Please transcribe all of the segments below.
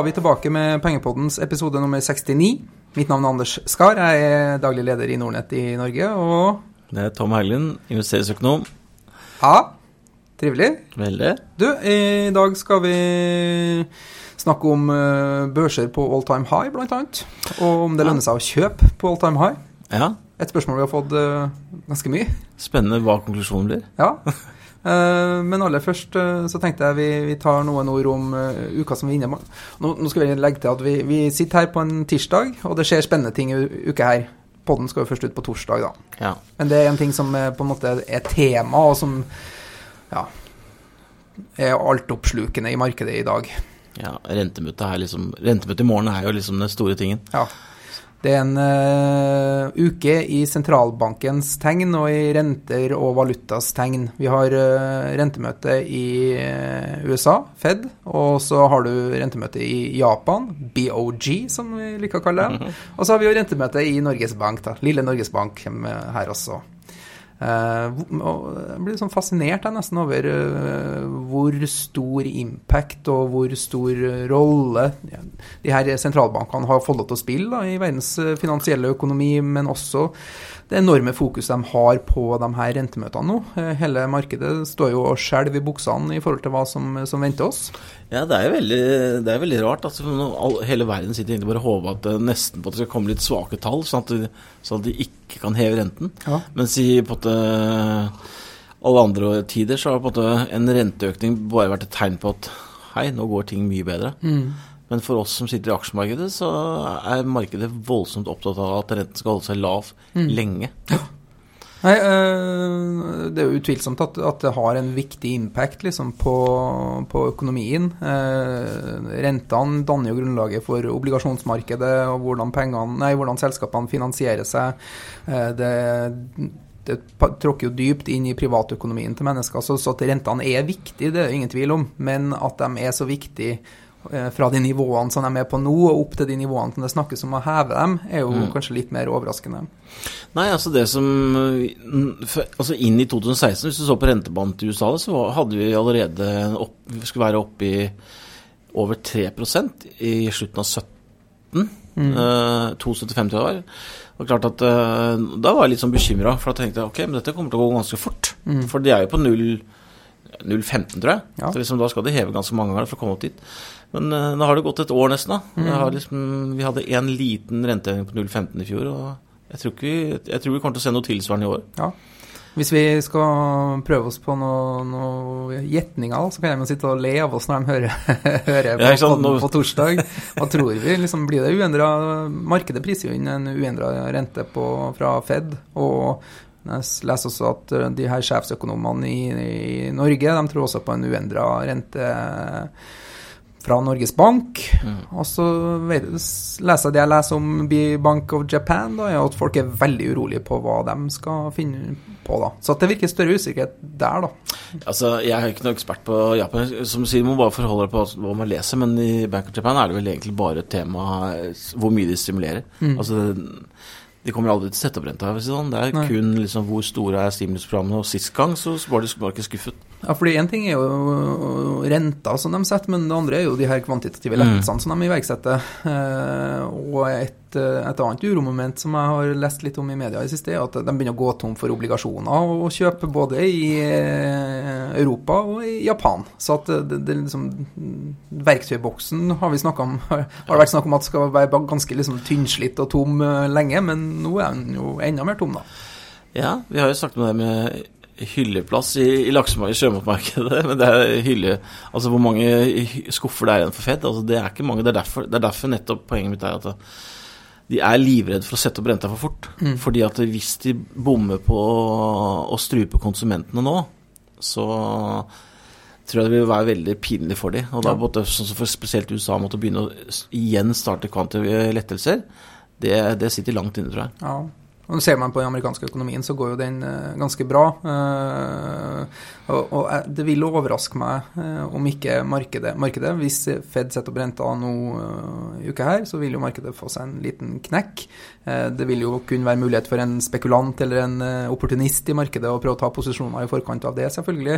Var vi tilbake med Pengepoddens episode nummer 69. Mitt navn er Anders Skar. Jeg er daglig leder i Nordnett i Norge. Og Det er Tom Hauglund, investeringsøkonom. ja, trivelig. Veldig. Du, i dag skal vi snakke om eh, børser på all time high, blant annet. Og om det lønner seg å kjøpe på all time high. Ja, Et spørsmål vi har fått eh, ganske mye. spennende hva konklusjonen blir. Ja. Eh, men aller først eh, så tenkte jeg vi, vi tar noen ord om eh, uka som vi er inne i. Nå, nå skal vi legge til at vi, vi sitter her på en tirsdag, og det skjer spennende ting i uka her. Podden skal jo først ut på torsdag, da. Ja. Men det er en ting som på en måte er tema, og som ja, er altoppslukende i markedet i dag. ja rentemøtet, liksom, rentemøtet i morgen er jo liksom den store tingen. Ja. Det er en uh, uke i sentralbankens tegn og i renter og valutas tegn. Vi har uh, rentemøte i uh, USA, Fed, og så har du rentemøte i Japan, BOG, som vi liker å kalle det. Og så har vi jo rentemøte i Norges Bank, da. Lille Norges Bank her også. Eh, jeg blir sånn fascinert jeg, nesten over eh, hvor stor impact og hvor stor rolle de her sentralbankene har fått lov til å spille da, i verdens eh, finansielle økonomi, men også det enorme fokuset de har på de her rentemøtene nå. Eh, hele markedet står jo og skjelver i buksene i forhold til hva som, som venter oss. Ja, det er veldig, det er veldig rart. Altså, hele verden sitter egentlig bare og håper at det nesten på at det skal komme litt svake tall, sånn at, de, sånn at de ikke kan heve renten. Ja. Mens i på en alle andre tider så har på en en renteøkning bare vært et tegn på at hei, nå går ting mye bedre. Men for oss som sitter i aksjemarkedet, så er markedet voldsomt opptatt av at renten skal holde seg lav lenge. Nei, eh, Det er jo utvilsomt at, at det har en viktig impact liksom, på, på økonomien. Eh, rentene danner jo grunnlaget for obligasjonsmarkedet og hvordan, pengene, nei, hvordan selskapene finansierer seg. Eh, det, det tråkker jo dypt inn i privatøkonomien til mennesker, så, så at rentene er viktige, det er det ingen tvil om. Men at de er så viktige fra de nivåene som de er med på nå, og opp til de nivåene som det snakkes om å heve dem, er jo kanskje litt mer overraskende. Nei, altså det som mm, Altså inn i 2016, hvis du så på rentebanen til USA, så hadde vi allerede opp, vi skulle være oppe i over 3% i slutten av 17. Eh, 2,75 tror jeg. Og klart at eh, Da var jeg litt sånn bekymra, for da tenkte jeg ok, men dette kommer til å gå ganske fort. For de er jo på 0,15, tror jeg. Ja. Så liksom, da skal de heve ganske mange ganger for å komme opp dit. Men uh, nå har det gått et år nesten. da. Mm. har liksom, vi hadde en liten renteheving på 0,15 i fjor. og jeg tror, ikke, vi- jeg tror vi kommer til å se noe tilsvarende i år. Ja. Hvis vi skal prøve oss på noen noe gjetninger, så kan de jo sitte og le av oss når de hører, hører på, sant, nå- på torsdag. Hva tror vi? Liksom, blir det uendra Markedet priser jo inn en uendra rente på, fra Fed. Og jeg leser også at eh, de her sjefsøkonomene i, i Norge de tror også på en uendra rente fra Norges Bank. Og så leser jeg det jeg leser om Bank of Japan, da, at folk er veldig urolige på hva de skal finne på. da. Så det virker større usikkerhet der, da. Altså, Jeg er ikke noe ekspert på Japan. Som du sier, man bare forholder deg på hva man leser. Men i Bank of Japan er det vel egentlig bare et tema hvor mye de stimulerer. Altså, De kommer aldri til å sette opp renta. det er. Det er Nei. kun liksom hvor store er stimulusprogrammene. Og sist gang så var de bare ikke skuffet. Ja, fordi Én ting er jo renta som de setter, men det andre er jo de her kvantitative lettelsene som de iverksetter. Eh, og et, eh, et annet uromoment som jeg har lest litt om i media i siste, er at de begynner å gå tom for obligasjoner og kjøpe både i eh, Europa og i Japan. Så at det, det, liksom Verktøyboksen har vi snakket om har det vært snakk om at skal være ganske liksom tynnslitt og tom eh, lenge, men nå er den jo enda mer tom, da. Ja, vi har jo snakket om det med hylleplass i, i i sjømatmarkedet. Men det er hylle Altså hvor mange skuffer det er igjen for Fed. Altså det er ikke mange. Det er derfor, det er derfor nettopp poenget mitt er at de er livredde for å sette opp renta for fort. Fordi at hvis de bommer på å strupe konsumentene nå, så tror jeg det vil være veldig pinlig for dem. Og da måtte sånn for spesielt USA måtte begynne å igjen starte kvantitative lettelser. Det, det sitter langt inne, tror jeg. Ja. Og Ser man på den amerikanske økonomien, så går jo den uh, ganske bra. Uh, og, og, Det vil overraske meg om ikke markedet, markedet Hvis Fed setter opp renta nå i uka her, så vil jo markedet få seg en liten knekk. Det vil jo kun være mulighet for en spekulant eller en opportunist i markedet å prøve å ta posisjoner i forkant av det, selvfølgelig.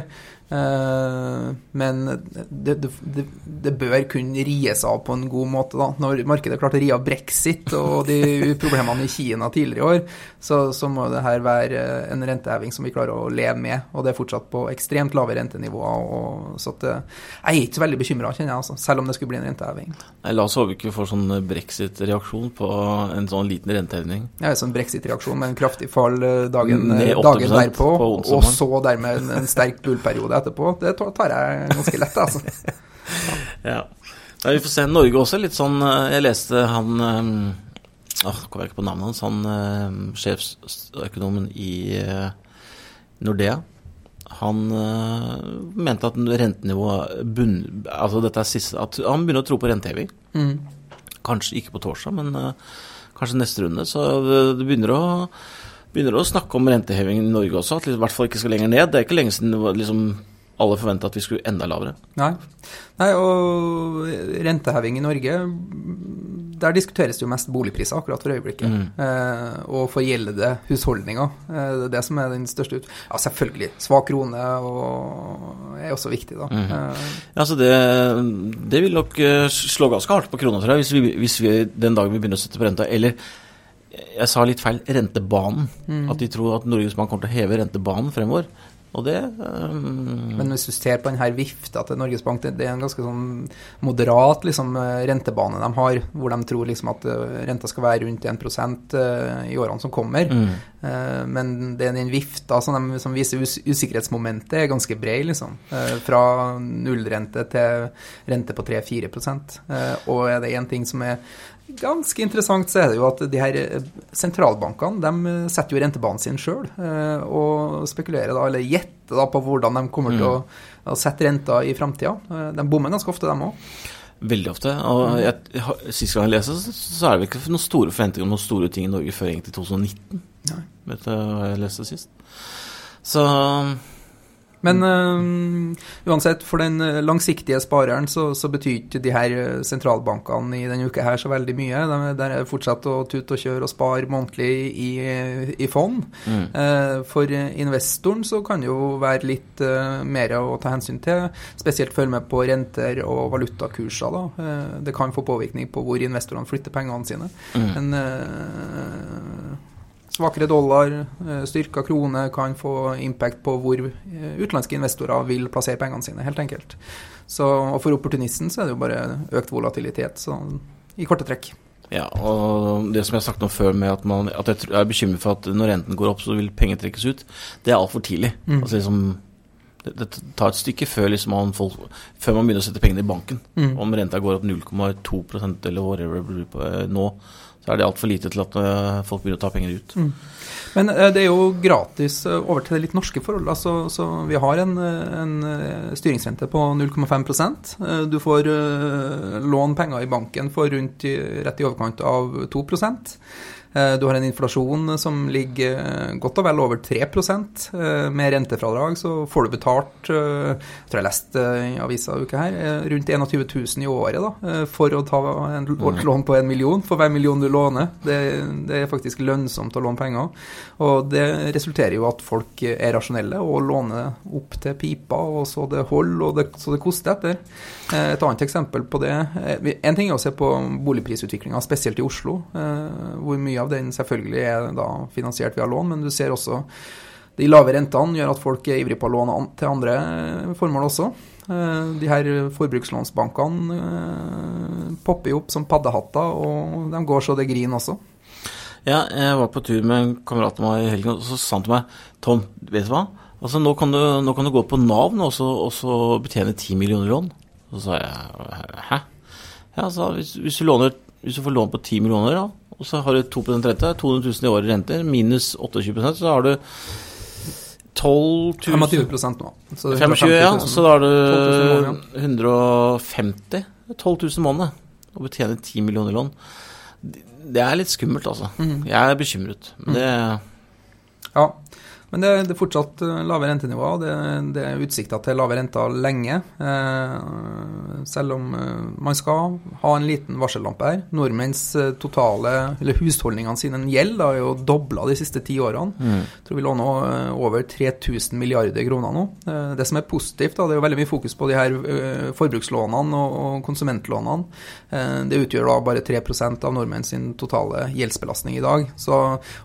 men det, det, det bør kunne ries av på en god måte. da. Når markedet klarte å ri av brexit og de problemene i Kina tidligere i år, så, så, må det her være en renteheving som vi klarer å leve med. Og det er fortsatt på ekstremt lave rentenivåer. Og, så at, eh, jeg er ikke så veldig bekymra, kjenner jeg, altså, selv om det skulle bli en renteheving. La oss håpe ikke vi får sånn brexit-reaksjon på en sånn liten renteheving. Ja, sånn brexit-reaksjon med en kraftig fall eh, dagen, dagen derpå, og så dermed en, en sterk bullperiode etterpå. Det tar jeg ganske lett, altså. ja. Ja, vi får se. Norge også litt sånn eh, Jeg leste han Åh, kommer ikke på navnet hans. Han sjefsøkonomen i Nordea. Han mente at rentenivået bunn... Altså dette er siste at Han begynner å tro på renteheving. Mm. Kanskje ikke på torsdag, men kanskje neste runde. Så det, begynner å begynner å snakke om renteheving i Norge også, at det i hvert fall ikke skal lenger ned. Det er ikke lenge siden liksom alle forventa at vi skulle enda lavere. Nei. Nei, og renteheving i Norge Der diskuteres det jo mest boligpriser akkurat for øyeblikket. Mm. Eh, og forgjeldede husholdninger. Eh, det er det som er den største ut... Ja, selvfølgelig. Svak krone og er også viktig, da. Mm. Eh. Ja, så det, det, vil nok eh, slå ganske hardt på krona, tror jeg, hvis vi, hvis vi den dagen vi begynner å sette på renta. Eller jeg sa litt feil, rentebanen. Mm. At de tror at Norges Bank kommer til å heve rentebanen fremover. Og det um... Men hvis du ser på denne vifta til Norges Bank, det, det er en ganske sånn moderat liksom, rentebane de har, hvor de tror liksom at eh, renta skal være rundt 1 uh, i årene som kommer. Mm. Uh, men det er den vifta som, de, som viser us usikkerhetsmomentet, er ganske bred, liksom. Uh, fra nullrente til rente på 3-4 uh, Og er det én ting som er ganske interessant, så er det jo at de her eh, sentralbankene de eh, setter jo rentebanen sin sjøl. Eh, og spekulerer da, eller gjetter da på hvordan de kommer til å, mm. å sette renta i framtida. De bommer ganske ofte, dem òg. Veldig ofte. og jeg, Sist gang jeg leste, så er det ikke noen store forventninger om noen store ting i Norge før egentlig 2019. Nei. Vet du hva jeg leste sist? Så men uh, uansett, for den eh, langsiktige spareren så, så, betyr ikke de her eh, sentralbankene i denne uka her så veldig mye. De, der er fortsatt å tute og kjøre og spare månedlig i, i fond. Mm. Uh, for investoren så kan det jo være litt uh, mer å ta hensyn til, spesielt følge med på renter og valutakurser. Da. det kan få påvirkning på hvor investorene flytter pengene sine. Mm. Men Svakere dollar, eh, styrka krone kan få impact på hvor eh, utenlandske investorer vil plassere pengene sine, helt enkelt. Så, og for opportunisten så er det jo bare økt volatilitet, så i korte trekk. Ja, og det som jeg har sagt om før med at, man, at jeg er bekymret for at når renten går opp, så vil penger trekkes ut, det er altfor tidlig. Mm. Altså liksom, det, det, tar et stykke før, liksom man, folk, før man begynner å sette pengene i banken. Mm. Om renta går opp 0,2% eller whatever eh, nå, så er det altfor lite til at uh, folk begynner å ta penger ut. Mm. Men uh, det er jo gratis uh, over til det litt norske forhold. Altså, så vi har en, en styringsrente på 0,5% Du får låne penger i banken for rundt rett i overkant av 2 Eh, du har en inflasjon som ligger eh, godt og vel over 3 eh, Med rentefradrag så får du betalt, jeg tror jeg leste i avisa uke her, rundt 21 000 i året da, for å ta en mm. lån på en million for hver million du låner. Det, det, er faktisk lønnsomt å låne penger. Og det resulterer jo at folk er rasjonelle og låner opp til pipa, og så det holder, og det, så det koster etter. Et annet eksempel på det En ting er å se på boligprisutviklinga, spesielt i Oslo, hvor mye av den selvfølgelig er da finansiert via lån, men du ser også de lave rentene gjør at folk er ivrige på å låne til andre formål også. Eh, de her forbrukslånsbankene eh, popper jo opp som paddehatter, og de går så det griner også. Ja, jeg var på tur med en kamerat av meg i helgen, og så sa han til meg Tom, vet du hva? Altså, nå kan du, nå kan du gå på Nav og så betjene 10 millioner lån. Så sa jeg hæ? Ja, sa hvis, hvis, du låner, hvis, du får lån på 10 millioner, da, og så har du 2 rente, 200 000 i året i renter, minus 28% så har du 12 000 25 nå. Så 25, ja, så da har du 150 12 000 måneder å betjene 10 millioner lån. det er litt skummelt, altså. Mm. Jeg er bekymret. Men det Ja, men det, det er fortsatt eh, lave rentenivåer. Det, det er utsikter til lave renter lenge. Eh, selv om eh, man skal ha en liten varsellampe her. Nordmenns totale, eller husholdningene sine gjeld har jo dobla de siste ti årene. mm. Jeg tror vi låner over 3000 milliarder kroner nå. Det som er positivt, da, det er jo veldig mye fokus på de her forbrukslånene og konsumentlånene. Eh, Det utgjør da bare 3% av nordmenn sin totale gjeldsbelastning i dag. Så,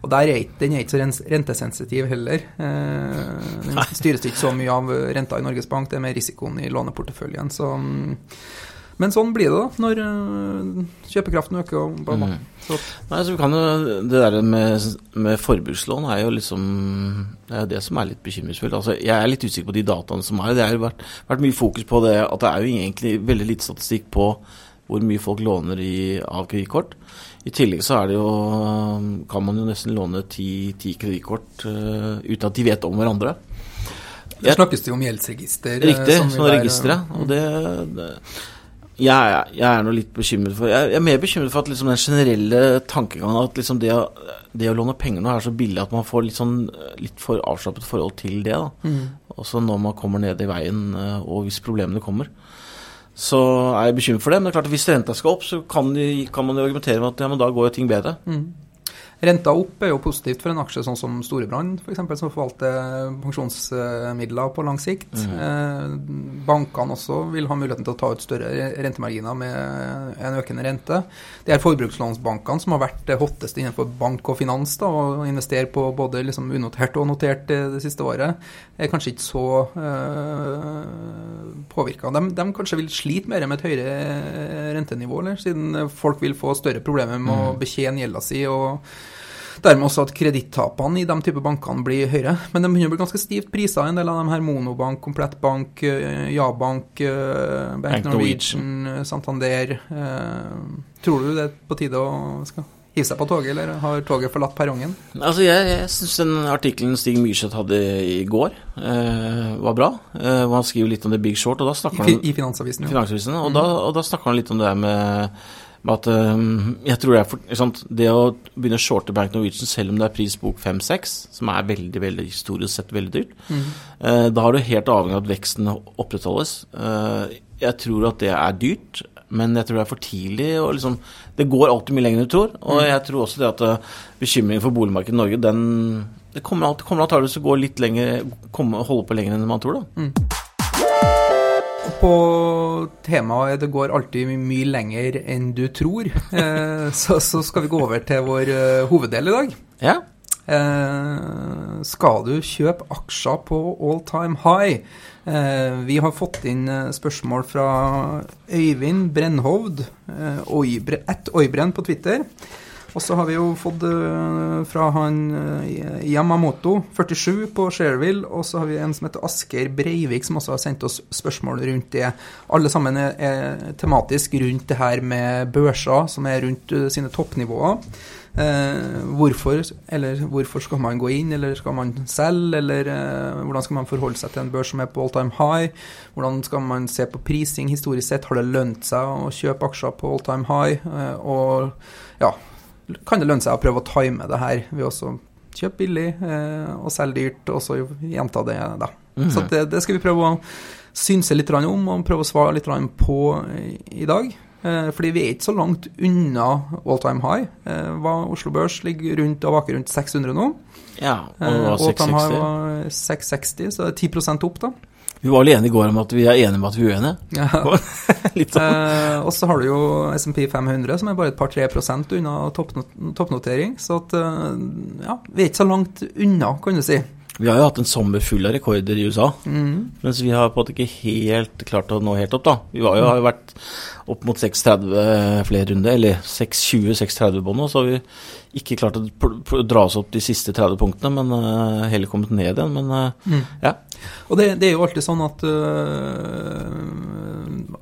og er, ikke- den er ikke så rentesensitiv heller. Eh, Den styres ikke så mye av renta i Norges Bank, det er mer risikoen i låneporteføljen. Så, men sånn blir det da, når eh, kjøpekraften øker og bla, bla. Mm. Så, Nei, så vi kan jo, Det der med, med forbrukslån er jo liksom Det er det som er litt bekymringsfullt. Altså, jeg er litt usikker på de dataene som er. Det har vært, vært mye fokus på det at det er jo egentlig veldig lite statistikk på hvor mye folk låner i, av kredittkort. I tillegg så er det jo kan man jo nesten låne ti, ti kredittkort uh, uten at de vet om hverandre. Det snakkes det om gjeldsregister. eh, Riktig, sånne registre. Og det, det jeg, jeg er nå litt bekymret for Jeg er mer bekymret for at liksom den generelle tankegangen at liksom det, å, det å låne penger nå er så billig at man får litt sånn litt for avslappet forhold til det. da Mm. Også når man kommer ned i veien, eh, og hvis problemene kommer. Så er jeg bekymret for det. Men det er klart at hvis renta skal opp, så kan, de, kan man jo argumentere med at ja, men da går jo ting bedre. Mm. Renta opp er jo positivt for en aksje sånn som Storebrand, f.eks., som forvalter pensjonsmidler på lang sikt. Mm. Eh, bankene også vil ha muligheten til å ta ut større rentemarginer med en økende rente. Det er forbrukslånsbankene som har vært det hotteste innenfor bank og finans, da, og investere på både liksom unotert og notert det, siste året, er kanskje ikke så øh, påvirka. De, de kanskje vil slite mer med et høyere rentenivå, eller, siden folk vil få større problemer med å Mhm. betjene gjelda si. og Dermed også at kredittapene i de type bankene blir høyere. Men de begynner å bli ganske stivt prisa, en del av de her Monobank, Komplettbank, Bank, Ja-bank, eh, Bank Bank Norwegian, eh, Santander. Eh, Tror du det er på tide å skal hive seg på toget, eller har toget forlatt perrongen? Altså, Jeg, jeg syns den artikkelen Stig Myrseth hadde i går, eh, var bra. Eh, han skriver litt om det Big Short, og da I, snakker han fi- i Finansavisen, jo. Finansavisen, og, da, og da snakker han litt om det her med at eh, Jeg tror det er for, sant, Det å begynne å shorte Bank Norwegian selv om det er prisbok 5-6, som er veldig veldig historisk sett veldig dyrt, Mm. uh, da er du helt avhengig av at veksten opprettholdes. Uh, jeg tror at det er dyrt, men jeg tror det er for tidlig. Og liksom, det går alltid mye lenger enn du tror. Og Mm. jeg tror også det at uh, bekymringen for boligmarkedet i Norge, den det kommer, alltid, kommer antakeligvis til å gå litt lenger, komme, holde på lenger enn man tror. da. Og på temaet 'det går alltid mye lenger enn du tror', eh, så, så skal vi gå over til vår eh, hoveddel i dag. Ja, Eh, skal du kjøpe aksjer på all time high? Eh, vi har fått inn eh, spørsmål fra Øyvind Brennhovd, eh, Oibre, at Oibren på Twitter. Og så har vi jo fått eh, fra han eh, Yamamoto, 47, på Shareville. Og så har vi en som heter Asker Breivik, som også har sendt oss spørsmål rundt det. Alle sammen er, tematisk rundt det her med børser, som er rundt eh, sine toppnivåer. Eh, hvorfor, eller hvorfor skal man gå inn, eller skal man selge, eller eh, hvordan skal man forholde seg til en børs som er på all time high? Hvordan skal man se på prising historisk sett? Har det lønt seg å kjøpe aksjer på all time high? Eh, og ja, kan det lønne seg å prøve å time det her ved også kjøpe billig eh, og selge dyrt, og så gjenta det, da. Mhm. Så det, det skal vi prøve å synse litt om, og prøve å svare litt på i, dag. Eh, fordi vi er ikke så langt unna all time high. Eh, hva Oslo Børs ligger rundt og vaker rundt 600 nå. ja og Eh, var all time high var 660, så det er 10% opp, da. Vi var alene i går om at vi er enige om at vi er uenige. Ja. Litt sånn. Eh, og så har du jo SMP 500, som er bare et par-tre prosent unna toppnot toppnotering. Så at, eh, ja, vi er ikke så langt unna, kan du si. Vi har jo hatt en sommer full av rekorder i USA, Mm. mens vi har på en måte ikke helt klart å nå helt opp, da. Vi var jo, har jo vært opp mot 6,30 flere runder, eller 6,20-6,30 bånd nå, så har vi ikke klart å dra oss opp de siste 30 punktene, men uh, heller kommet ned igjen. Men uh, Mm. ja. Og det, det er jo alltid sånn at uh,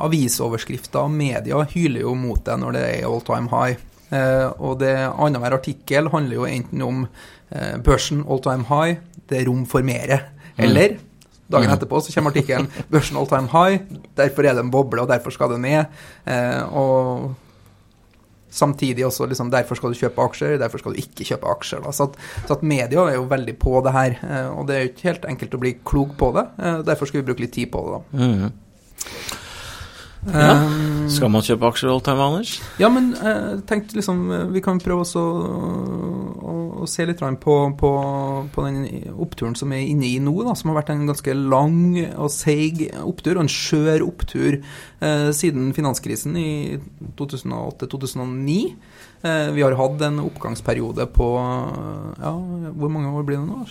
avisoverskrifter og media hyler jo mot det når det er all time high. Uh, og det annenhver artikkel handler jo enten om uh, børsen all time high, det er rom for mere. Eller dagen Mm. etterpå så kommer artikkelen børsen all time high, derfor er det en boble, og derfor skal det ned. Eh, og samtidig også liksom, derfor skal du kjøpe aksjer, derfor skal du ikke kjøpe aksjer. Da. Så, at, så at media er jo veldig på det her, eh, og det er jo ikke helt enkelt å bli klok på det. Eh, derfor skal vi bruke litt tid på det. da. Mhm. Ja. Skal man kjøpe aksjer all time, Anders? Ja, men uh, tenk liksom Vi kan prøve også å, å se litt på, på, på, den oppturen som er inne i nå, da, som har vært en ganske lang og seig opptur, og en skjør opptur uh, siden finanskrisen i 2008-2009. Eh, vi har hatt en oppgangsperiode på ja, hvor mange år blir det nå?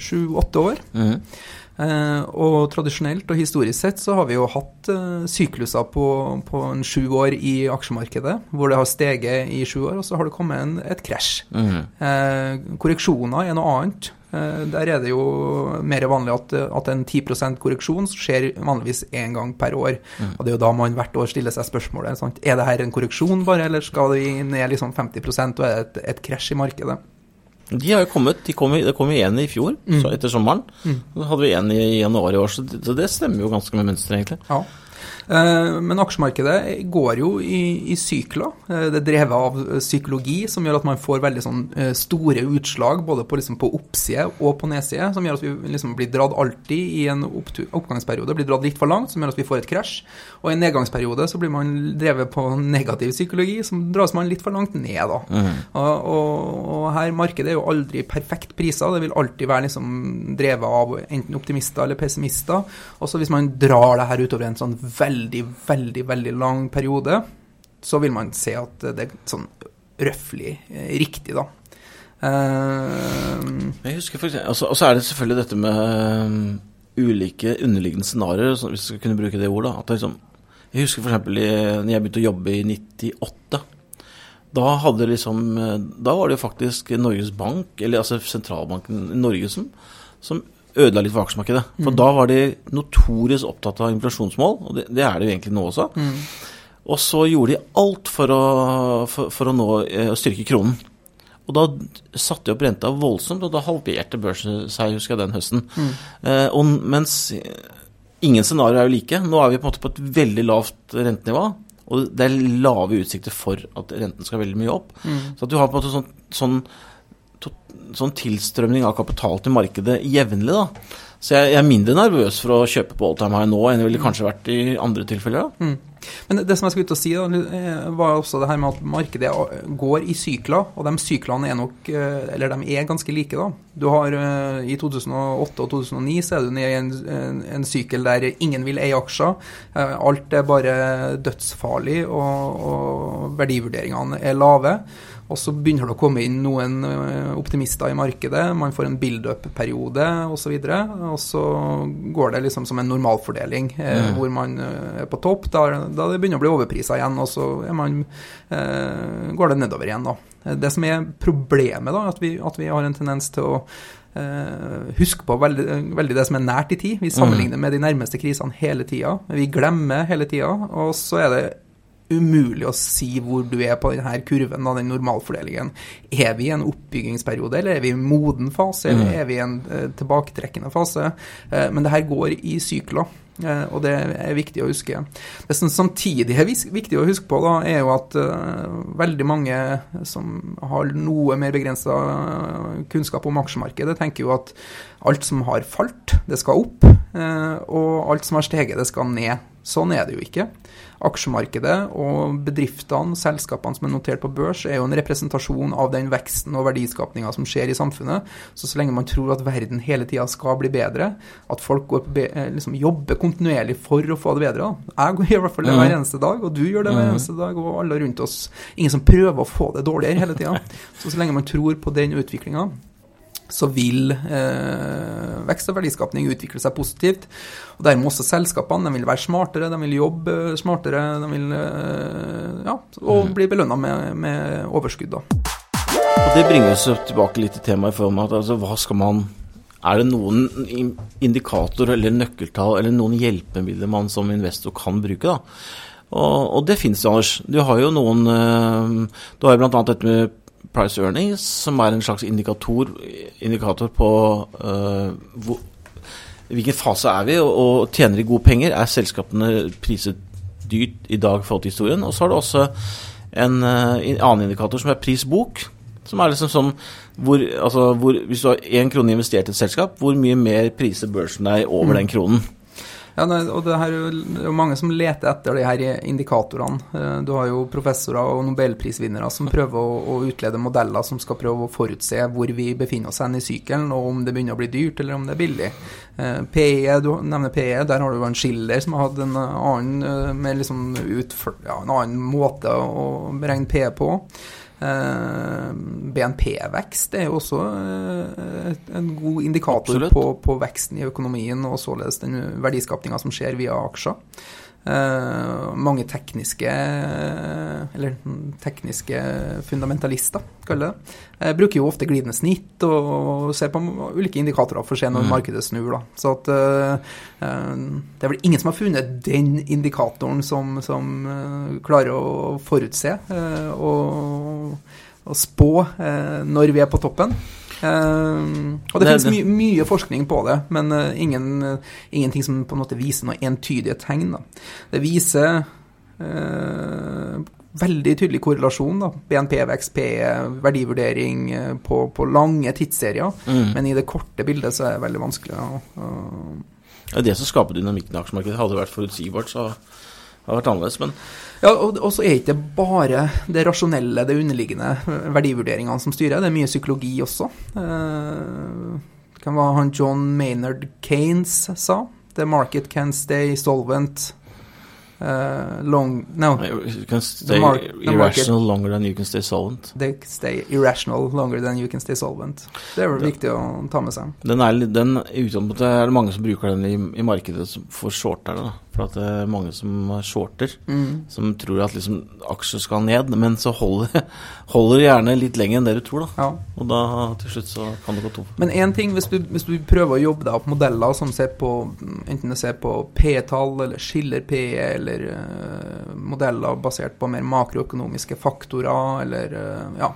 Sju-åtte år. Mhm. Eh, og tradisjonelt og historisk sett så har vi jo hatt eh, sykluser på, på en sju år i aksjemarkedet, hvor det har steget i sju år, og så har det kommet en, et krasj. Mm. Eh, korreksjoner er noe annet. Eh, der er det jo mer vanlig at, at en 10% korreksjon skjer vanligvis én gang per år. Mm. Og det er jo da man hvert år stiller seg spørsmålet sant? er det her en korreksjon bare, eller skal vi ned liksom 50 og er det et, et krasj i markedet? De har jo kommet, de kom, det kom jo én i fjor, Mm. så etter sommeren. Mm. Så hadde vi en i januar i år, så det, så det stemmer jo ganske med mønsteret, egentlig. Ja. Eh, Men aksjemarkedet går jo i, i sykler. Eh, Det er drevet av psykologi, som gjør at man får veldig sånn eh, store utslag både på, liksom, på oppside og på nedside, som gjør at vi liksom blir dratt alltid i en oppgangsperiode, blir dratt litt for langt, som gjør at vi får et krasj. Og i en nedgangsperiode så blir man drevet på negativ psykologi, som dras man litt for langt ned, da. Mm. Og, og, og her markedet er jo aldri perfekt priser. Det vil alltid være liksom drevet av enten optimister eller pessimister. Og så hvis man drar det her utover en sånn veldig, veldig, veldig veldig lang periode, så vil man se at det er sånn røftlig eh, riktig, da. Uh, Jeg husker for altså, Og så er det selvfølgelig dette med um, ulike underliggende scenarioer, hvis vi skal kunne bruke det ordet. At liksom, jeg husker f.eks. når jeg begynte å jobbe i 98. Da, hadde liksom, eh, da var det jo faktisk Norges Bank, eller altså sentralbanken i Norge, som, som ødela litt for aksjemarkedet. For Mm. da var de notorisk opptatt av inflasjonsmål, og det, det er det jo egentlig nå også. mm, Og så gjorde de alt for å, for, for å nå eh, styrke kronen. Og da satte de opp renta voldsomt, og da halverte børsen seg, husker jeg, den høsten. mm. Eh, og mens ingen scenarioer er jo like. Nå er vi på en måte på et veldig lavt rentenivå. Og det er lave utsikter for at renten skal veldig mye opp. Mm. Så at du har på en måte sånn, sånn, sånn tilstrømning av kapital til markedet jevnlig. da. Så jeg, jeg er mindre nervøs for å kjøpe på all time high nå enn jeg ville kanskje vært i andre tilfeller. da. Mm. Men det som jeg skulle ut og si, da, eh, var også det her med at markedet går i sykler, og de syklene er nok eh, Eller de er ganske like, da. Du har eh, I 2008 og 2009 så er du nede i en, en, en sykkel der ingen vil eie aksjer. Alt er bare dødsfarlig, og, og verdivurderingene er lave. Og så begynner det å komme inn noen eh, optimister i markedet. Man får en build-up-periode osv. Og, så og så går det liksom som en normalfordeling, eh, Mm. hvor man eh, er på topp. Da, da det begynner å bli overpriser igjen, og så er man, eh, går det nedover igjen. da. Det som er problemet, da, at vi, at vi har en tendens til å eh, huske på veldig, veldig det som er nært i tid. Vi sammenligner med de nærmeste krisene hele tida. Vi glemmer hele tida. Og så er det umulig å si hvor du er på denne kurven da, den normalfordelingen. Er vi i en oppbyggingsperiode, eller er vi i en moden fase, eller Mm. er vi i en uh, tilbaketrekkende fase? Uh, men det her går i sykler, eh, og det er viktig å huske. Det som samtidig er viktig å huske på, da, er jo at veldig mange som har noe mer begrensa kunnskap om aksjemarkedet, tenker jo at alt som har falt, det skal opp, og alt som har steget, det skal ned. Sånn er det jo ikke. Aksjemarkedet og bedriftene, selskapene som er notert på børs, er jo en representasjon av den veksten og verdiskapninga som skjer i samfunnet. Så så lenge man tror at verden hele tida skal bli bedre, at folk går på be eh, liksom jobber kontinuerlig for å få det bedre. Jeg gjør i hvert fall det hver eneste dag, og du gjør det hver eneste dag, og alle rundt oss. Ingen som prøver å få det dårligere hele tida. Så så lenge man tror på den utviklinga, så vil eh, vekst og verdiskapning utvikle seg positivt. Og dermed også selskapene. De vil være smartere, de vil jobbe smartere, de vil eh, ja, og Mhm. bli belønna med, med overskudd. da. Og Det bringer oss tilbake litt til temaet i form av at altså, hva skal man Er det noen in- indikatorer eller nøkkeltall eller noen hjelpemidler man som investor kan bruke? da? Og, og det finnes jo, Anders. Du har jo noen eh, Du har jo bl.a. dette med price earnings, som er en slags indikator, indikator på uh, hvor, hvilken fase er vi, og, og tjener de gode penger? Er selskapene priset dyrt i dag i forhold til historien? Og så har du også en en, annen indikator som er prisbok. Som er liksom sånn hvor, altså, hvor, Hvis du har én krone investert i et selskap, hvor mye mer priser børsen deg over mm. den kronen? Ja, og det er jo mange som leter etter de her indikatorene. Eh, du har jo professorer og nobelprisvinnere som prøver å, å, utlede modeller som skal prøve å forutse hvor vi befinner oss hen i sykelen, og om det begynner å bli dyrt, eller om det er billig. PE, du nevner PE, der har du jo en Schiller som har hatt en annen, eh, liksom utført, ja, en annen måte å beregne PE på. Eh, BNP-vekst er jo også eh, en god indikator på, på, veksten i økonomien, og således den verdiskapninga som skjer via aksjer. Uh, mange tekniske eller tekniske fundamentalister, kaller det, uh, bruker jo ofte glidende snitt og ser på ulike indikatorer for å se når mm. markedet snur. Da. Så at uh, det er vel ingen som har funnet den indikatoren som, som klarer å forutse og, og spå når vi er på toppen. Uh, og det, det finnes my mye forskning på det, men uh, ingen, ingenting som på en måte viser noe entydige tegn. Da. Det viser veldig tydelig korrelasjon. da, BNP-vekst, PE, verdivurdering på, på, lange tidsserier. Mm. Men i det korte bildet så er det veldig vanskelig å ja, Det som skaper dynamikken i aksjemarkedet, hadde vært forutsigbart, så hadde det vært annerledes. men ja, og så er ikke bare det rasjonelle, det underliggende verdivurderingene som styrer. Det er mye psykologi også. Eh, det kan være han John Maynard Kanes sa. The market can stay solvent uh, long No. You can stay irrational longer than you can stay solvent. They stay irrational longer than you can stay solvent. Det er vel viktig å ta med seg. Den er, den, er det mange som bruker den i, i markedet for shorterne. For at det er mange som shorter, mm. som tror at liksom aksjer skal ned. Men så holder, holder gjerne litt lenger enn det du tror, da. Ja. Og da til slutt så kan det gå tom. Men én ting, hvis du, hvis du, prøver å jobbe deg opp modeller som ser på enten det ser på P-tall eller skiller P, eller uh, modeller basert på mer makroøkonomiske faktorer, eller uh, ja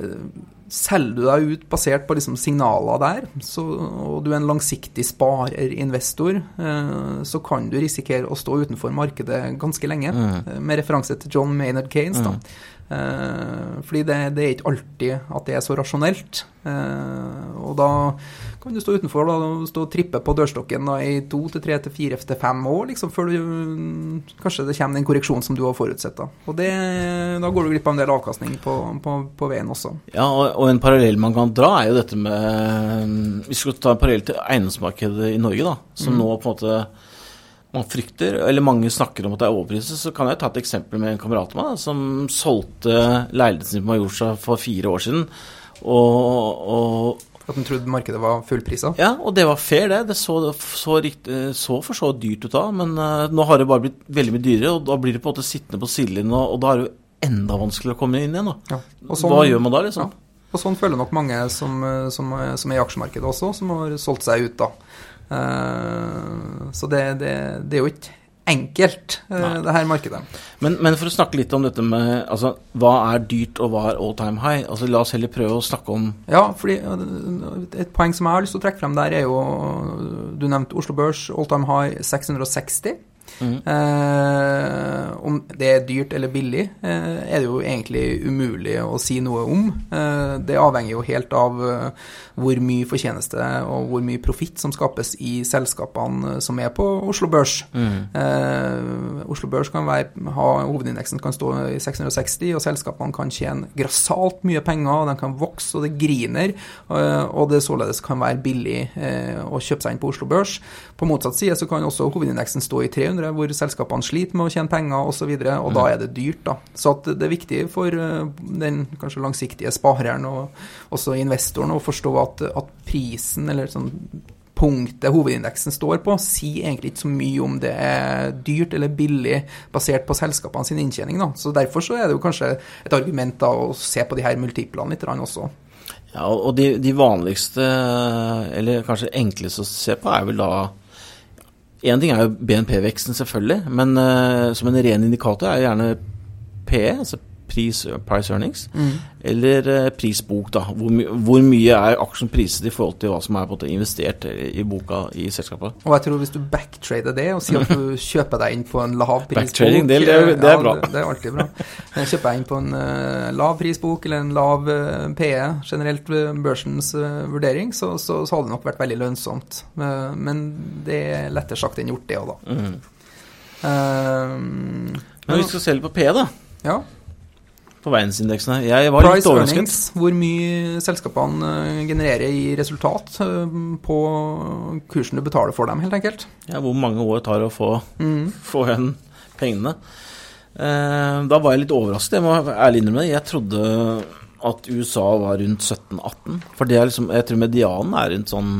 uh, Selger du deg ut basert på liksom signaler der, så, og du er en langsiktig sparer-investor, eh, så kan du risikere å stå utenfor markedet ganske lenge, mm. Eh, med referanse til John Maynard Kanes. Mm. da. Eh, fordi det, det, er ikke alltid at det er så rasjonelt. Eh, og da kan du stå utenfor da, stå og trippe på dørstokken da, i to til tre til fire til fem år, liksom, før du kanskje det kommer den korreksjonen som du har forutsett. Da. Og det, da går du glipp av en del avkastning på, på, på veien også. Ja, og, og, en parallell man kan dra, er jo dette med Vi skal ta en parallell til eiendomsmarkedet i Norge, da, som mm. nå på en måte man frykter, eller mange snakker om at det er overpriset, så kan jeg ta et eksempel med en kamerat av meg som solgte leiligheten sin på Majorstua for fire år siden. Og, og at han trodde markedet var fullprisa? Ja, og det var fair, det. Det så, så, så for så dyrt ut da, men uh, nå har det bare blitt veldig mye dyrere, og da blir det på en måte sittende på sidelinjen, og, og, da er det jo enda vanskeligere å komme inn igjen. da. Ja. Sånn, Hva gjør man da, liksom? Ja. Og sånn føler nok mange som, som, som, er i aksjemarkedet også, som har solgt seg ut, da. Uh, så det, det, det, er jo ikke enkelt, Nei. det her markedet. Men, men, for å snakke litt om dette med altså, hva er dyrt og hva er all time high? Altså, La oss heller prøve å snakke om Ja, fordi et poeng som jeg har lyst til å trekke frem der, er jo Du nevnte Oslo Børs, all time high 660. Mm. Eh, om det er dyrt eller billig, eh, er det jo egentlig umulig å si noe om. Eh, det avhenger jo helt av eh, hvor mye fortjeneste og hvor mye profitt som skapes i selskapene som er på Oslo Børs. Mm. Eh, Oslo Børs kan være, ha hovedindeksen kan stå i 660, og selskapene kan tjene grassat mye penger, de kan vokse og det griner, eh, og det således kan være billig å kjøpe seg inn på Oslo Børs. På motsatt side så kan også hovedindeksen stå i 300 hvor selskapene sliter med å tjene penger osv., og, så og mm. da er det dyrt. da. Så det er viktig for eh, den kanskje langsiktige spareren og også investoren å forstå at, at prisen, eller sånn punktet hovedindeksen står på, sier egentlig ikke så mye om det er dyrt eller billig basert på selskapene sin inntjening. Da. Så Derfor så er det jo kanskje et argument da å se på de her multiplene litt også. Ja, og de, de vanligste, eller kanskje enkleste å se på, er vel da Én ting er jo BNP-veksten, selvfølgelig, men uh, som en ren indikator er jo gjerne PE, altså pris, price earnings, Mm. eller eh, prisbok, da. Hvor, my hvor mye er aksjen priset i forhold til hva som er investert i, boka i selskapet. Og jeg tror hvis du backtrader det og sier at du kjøper deg inn på en lav prisbok Backtrading, det- det det er ja, bra. Det, det er alltid bra. Men Kjøper jeg inn på en eh, lav prisbok eller en lav eh, PE, generelt børsens eh, vurdering, så, så, så hadde det nok vært veldig lønnsomt. Eh, men det er lettere sagt enn gjort, det òg, da. Mm. Eh, Men vi skal selge på P, da. ja. På verdensindeksene. Jeg var litt Price overrasket. earnings, hvor mye selskapene eh, genererer i resultat eh, på kursen du betaler for dem, helt enkelt. Ja, hvor mange år tar det å få, Mm. få igjen pengene. Eh, da var jeg litt overrasket, jeg må ærlig innrømme det. Jeg trodde at USA var rundt 17-18. For det er liksom, jeg tror medianen er rundt sånn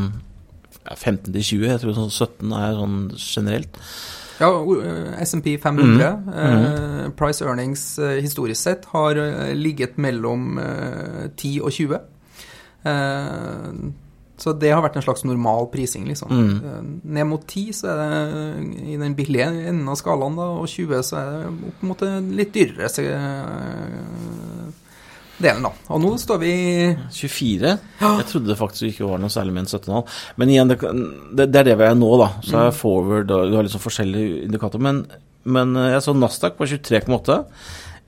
15 til 20. Jeg tror sånn 17 er sånn generelt. Ja, SMP eh, S&P 500, Mhm. eh, price earnings eh, historisk sett, har ligget mellom eh, 10 og 20. Eh, så det har vært en slags normal prising, liksom. Mm. Ned mot 10 så er det i den billige enden av skalaen, da, og 20 så er det opp mot en litt dyrere delen, da. Og nå står vi 24. Jeg trodde det faktisk ikke var noe særlig med en 17,5. Men igjen, det, det, er det vi er nå, da. Så er forward og du har liksom forskjellige indikatorer. Men, men eh, jeg så Nasdaq på 23,8.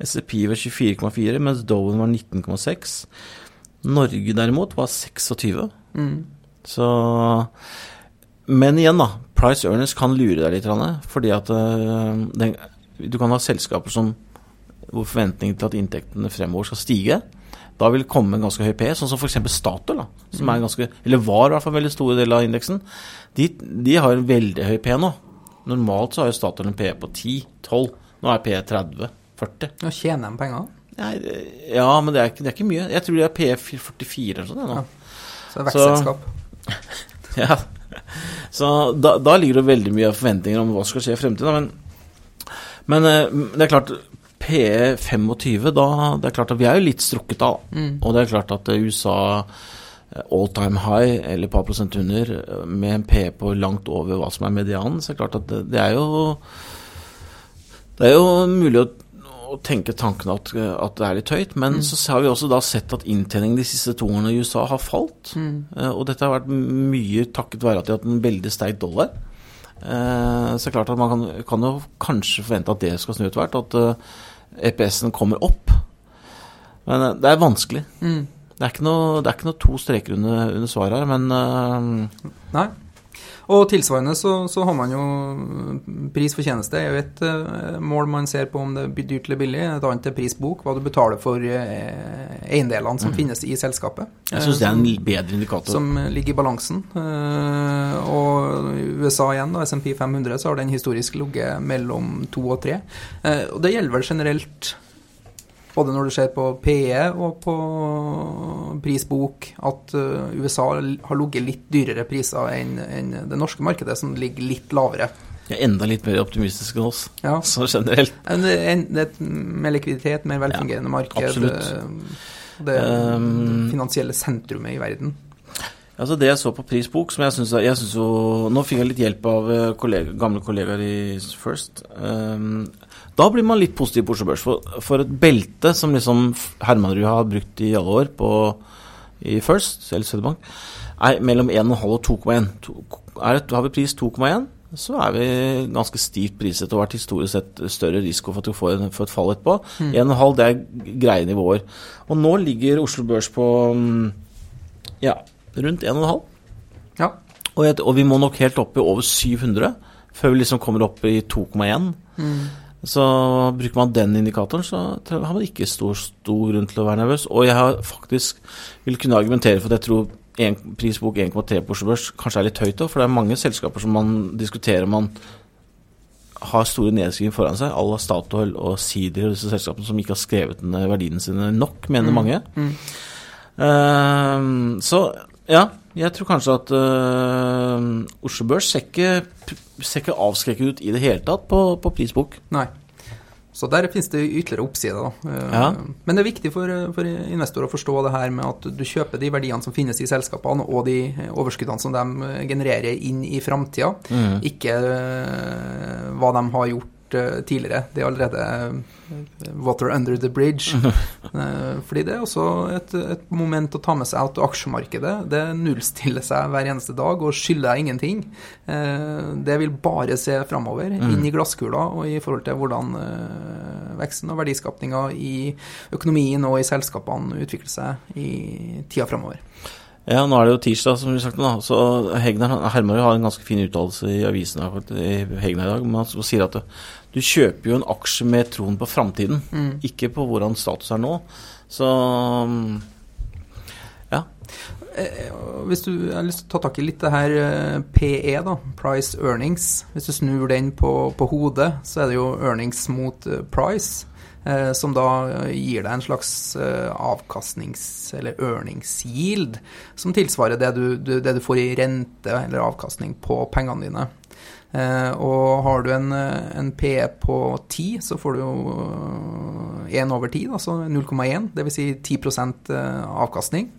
SEP var 24,4, mens Dowen var 19,6. Norge derimot var 26. mm, Så Men igjen, da. Price earners kan lure deg litt, fordi at øh, den, du kan ha selskaper som hvor forventningen til at inntektene fremover skal stige. Da vil det komme en ganske høy P, sånn som f.eks. Statoil, da, som er ganske, eller var i hvert fall en veldig stor del av indeksen. De, de har en veldig høy P nå. Normalt så har jo Statoil en P på 10-12. Nå er P 30-40. Nå tjener de penger, Nei, Ja, men det er, ikke, det er ikke mye. Jeg tror det er P 44 eller sånn nå. Ja. så det er vekstselskap. Ja. Så da, da ligger det veldig mye forventninger om hva som skal skje i fremtiden. Men, men eh, det er klart PE 25, da Det er klart at vi er jo litt strukket av. Mm. Og det er klart at eh, USA eh, all time high, eller et par prosent under, eh, med en PE på langt over hva som er medianen, så er det klart at det, det er jo Det er jo mulig å å tenke tanken at, at det er litt høyt, men så har vi også da sett at inntjeningen de siste to årene i USA har falt. Mm. Og dette har vært mye takket være at de har hatt en veldig sterk dollar. Eh, Så det er klart at man kan, kan jo kanskje forvente at det skal snu etter hvert, at EPS-en kommer opp. Men eh, det er vanskelig. Mm. Det er ikke noe, det er ikke noe to streker under, under svaret her, men uh, Nei. Og tilsvarende så, så har man jo pris for tjeneste. er jo et eh, mål man ser på om det er dyrt eller billig. Et annet er prisbok, hva du betaler for eh, eiendelene som finnes i selskapet. Mm. jeg syns det er en Eh, bedre indikator. som ligger i balansen. Eh, og USA igjen, da, SMP 500, så har den historisk ligget mellom to og tre. Eh, og det gjelder vel generelt både når du ser på PE og på prisbok, at eh, USA har ligget litt dyrere priser enn det norske markedet, som ligger litt lavere. Er enda litt mer optimistisk enn oss, Ja. så generelt. Er med likviditet, mer velfungerende marked. absolutt. eh, Det Um, finansielle sentrumet i verden. Altså Det jeg så på prisbok, som jeg syns jeg synes jo Nå fikk jeg litt hjelp av eh, kollega, gamle kollegaer i First. Um, da blir man litt positiv på Oslo Børs. For, for et belte som liksom Hermanrud har brukt i alle år på, i First, eller Søderbank, er mellom 1,5 og 2,1. To- er det- Har vi pris 2,1, så er vi ganske stivt priset og har historisk sett større risiko for at du får, får et fall etterpå. 1,5 det er greie nivåer. Og nå ligger Oslo Børs på mm, ja, rundt 1,5. Ja. Og, og vi må nok helt opp i over 700 før vi liksom kommer opp i 2,1. Mm. Så bruker man den indikatoren, så har man ikke stor, stor grunn til å være nervøs. Og jeg har faktisk vil kunne argumentere for at jeg tror en, prisbok 1,3 på Oslo Børs kanskje er litt høyt òg, for det er mange selskaper som man diskuterer man har store nedskrivninger foran seg, à la Statoil og Sider og disse selskapene som ikke har skrevet ned verdiene sine nok, mener mange. Mm. Uh, så ja, jeg tror kanskje at uh, Oslo Børs ser ikke, ser ikke avskrekket ut i det hele tatt på, på prisbok. Nei. Så der finnes det ytterligere oppsider. Eh, Ja. Men det er viktig for, for investorer å forstå det her med at du kjøper de verdiene som finnes i selskapene, og de overskuddene som de genererer inn i framtida. Mm. Ikke eh, hva de har gjort gjort uh, tidligere. Det er allerede uh, water under the bridge. uh, fordi det er også et, et, moment å ta med seg at aksjemarkedet det nullstiller seg hver eneste dag og skylder ingenting. det vil bare se framover, mm. inn i glasskula og i forhold til hvordan veksten og verdiskapninga i økonomien og i selskapene utvikler seg i tida framover. Ja, nå er det jo tirsdag, som vi sagt da. Så Hegnar Hermar har en ganske fin uttalelse i avisen i Hegnar i dag. Men han sier at du kjøper jo en aksje med troen på framtiden, mm. ikke på hvordan status er nå. Så ja. Eh, hvis du har lyst til å ta tak i litt det her eh, PE, da, price earnings. Hvis du snur den på, på hodet, så er det jo earnings mot eh, price. Eh, som da gir deg en slags eh, avkastnings- eller earnings-yield, som tilsvarer det du, det du, får i rente eller avkastning på pengene dine. Eh, og har du en, en PE på 10, så får du jo 1 over 10, altså 0,1, dvs. Si 10% avkastning.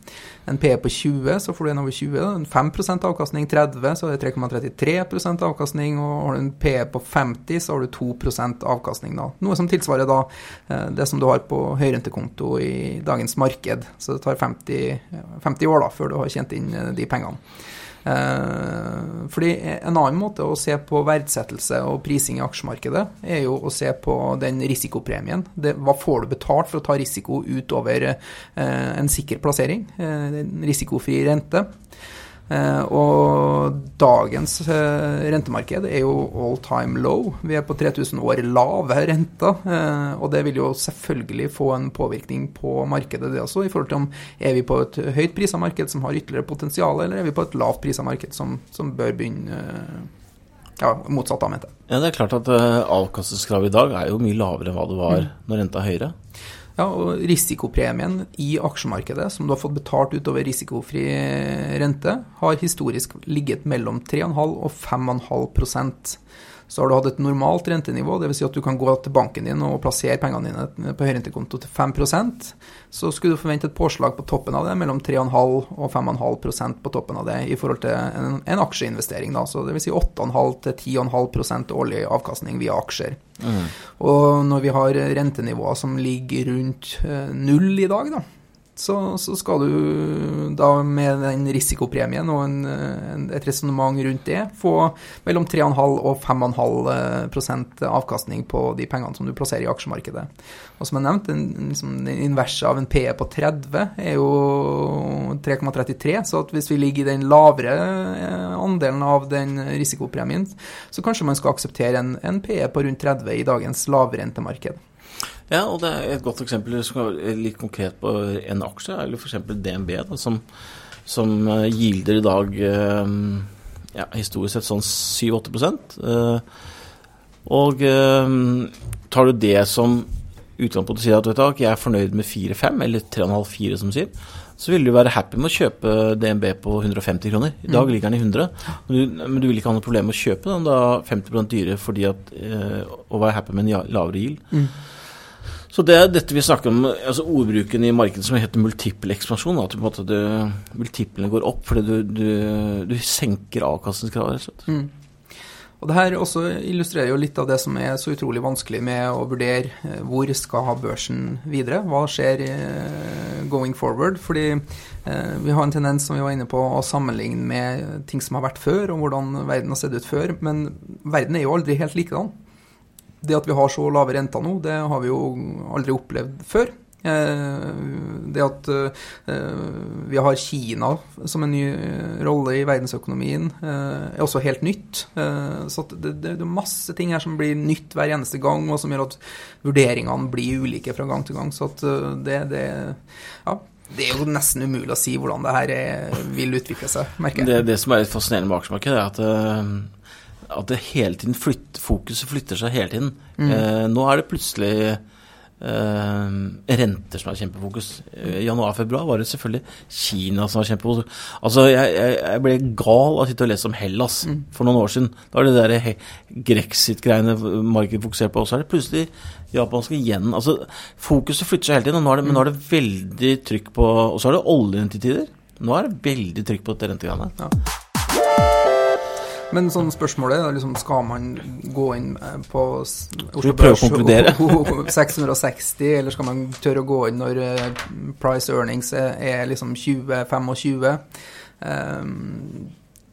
En PE på 20, så får du 1 over 20. 5% avkastning. 30, så er det 3,33% avkastning. Og har du en PE på 50, så har du 2% avkastning. da. Noe som tilsvarer da eh, det som du har på høyrentekonto i dagens marked. Så det tar 50, 50 år da, før du har tjent inn eh, de pengene. Eh, fordi En annen måte å se på verdsettelse og prising i aksjemarkedet, er jo å se på den risikopremien. Det, hva får du betalt for å ta risiko utover eh, en sikker plassering? Eh, risikofri rente. Eh, og dagens eh, rentemarked er jo all time low. Vi er på 3000 år lave renter. Eh, og det vil jo selvfølgelig få en påvirkning på markedet, det også, i forhold til om er vi på et høyt prisa marked som har ytterligere potensial, eller er vi på et lavt prisa marked som, som, bør begynne ja, motsatt av mente. Ja, det er klart at avkastningskravet i dag er jo mye lavere enn hva det var mm. når renta er høyere. Ja, og risikopremien i aksjemarkedet, som du har fått betalt utover risikofri rente, har historisk ligget mellom 3,5 og 5,5 så har du hatt et normalt rentenivå, dvs. Si at du kan gå til banken din og plassere pengene dine på høyrentekonto til 5% så skulle du forvente et påslag på toppen av det, mellom 3,5 og 5,5% på toppen av det i forhold til en, en aksjeinvestering. Da. Så dvs. Si 8,5 til 10,5% årlig avkastning via aksjer. Mm. Og når vi har rentenivåer som ligger rundt eh, null i dag, da, så, så, skal du da med den risikopremien og en, en, et resonnement rundt det få mellom 3,5 og 5,5% avkastning på de pengene som du plasserer i aksjemarkedet. Og som jeg nevnte, den, liksom, den inverse av en PE på 30 er jo 3,33, så hvis vi ligger i den lavere eh, andelen av den risikopremien, så kanskje man skal akseptere en, en PE på rundt 30 i dagens lavrentemarked. Ja, og det er et godt eksempel litt konkret på en aksje, eller f.eks. DNB, da, som, som eh, gilder i dag eh, ja, historisk sett sånn 7-8 eh, Og tar du det som utgangspunkt og sier at vet du, jeg er fornøyd med 4-5, eller 3,5-4 som sier, så vil du være happy med å kjøpe DNB på 150 kroner. I dag mm. ligger den i 100, men du, men du, vil ikke ha noe problem med å kjøpe den da 50% dyrere fordi at, å være happy med en lavere gild. Mm. Så det er dette vi snakker om, altså ordbruken i markedet som heter multiple ekspansjon. At på du, multiplene går opp fordi du, du, du senker avkastningskravet, rett og slett. Mm. Og det her også illustrerer jo litt av det som er så utrolig vanskelig med å vurdere eh, hvor skal ha børsen videre. Hva skjer eh, going forward? Fordi eh, vi har en tendens, som vi var inne på, å sammenligne med ting som har vært før, og hvordan verden har sett ut før. Men verden er jo aldri helt likedan. Det at vi har så lave renter nå, det har vi jo aldri opplevd før. Eh, det at eh, vi har Kina som en ny eh, rolle i verdensøkonomien, er også helt nytt. Så det, er masse ting her som blir nytt hver eneste gang, og som gjør at vurderingene blir ulike fra gang til gang. Så det, det ja, det er jo nesten umulig å si hvordan det her vil utvikle seg, merker jeg. Det, det som er litt fascinerende med aksjemarkedet, er at at det hele tiden flytter, fokuset flytter seg hele tiden. Mm. Eh, nå er det plutselig eh, renter som er kjempefokus. Eh, Januar-februar var det selvfølgelig Kina som var kjempefokus. Altså, jeg, jeg, jeg, ble gal av å sitte og lese om Hellas mm. for noen år siden. Da var det der Grexit-greiene markedet fokuserte på. Og så er det plutselig japanske igjen. Altså, fokuset flytter seg hele tiden, nå det, men nå er det veldig trykk på Og så er det oljen til tider. Nå er det veldig trykk på dette rentegreiene. Ja. Men sånn spørsmålet er liksom, skal man gå inn eh, på Oslo Børs 660, eller skal man tørre å gå inn når eh, price earnings er, liksom 20-25? Um,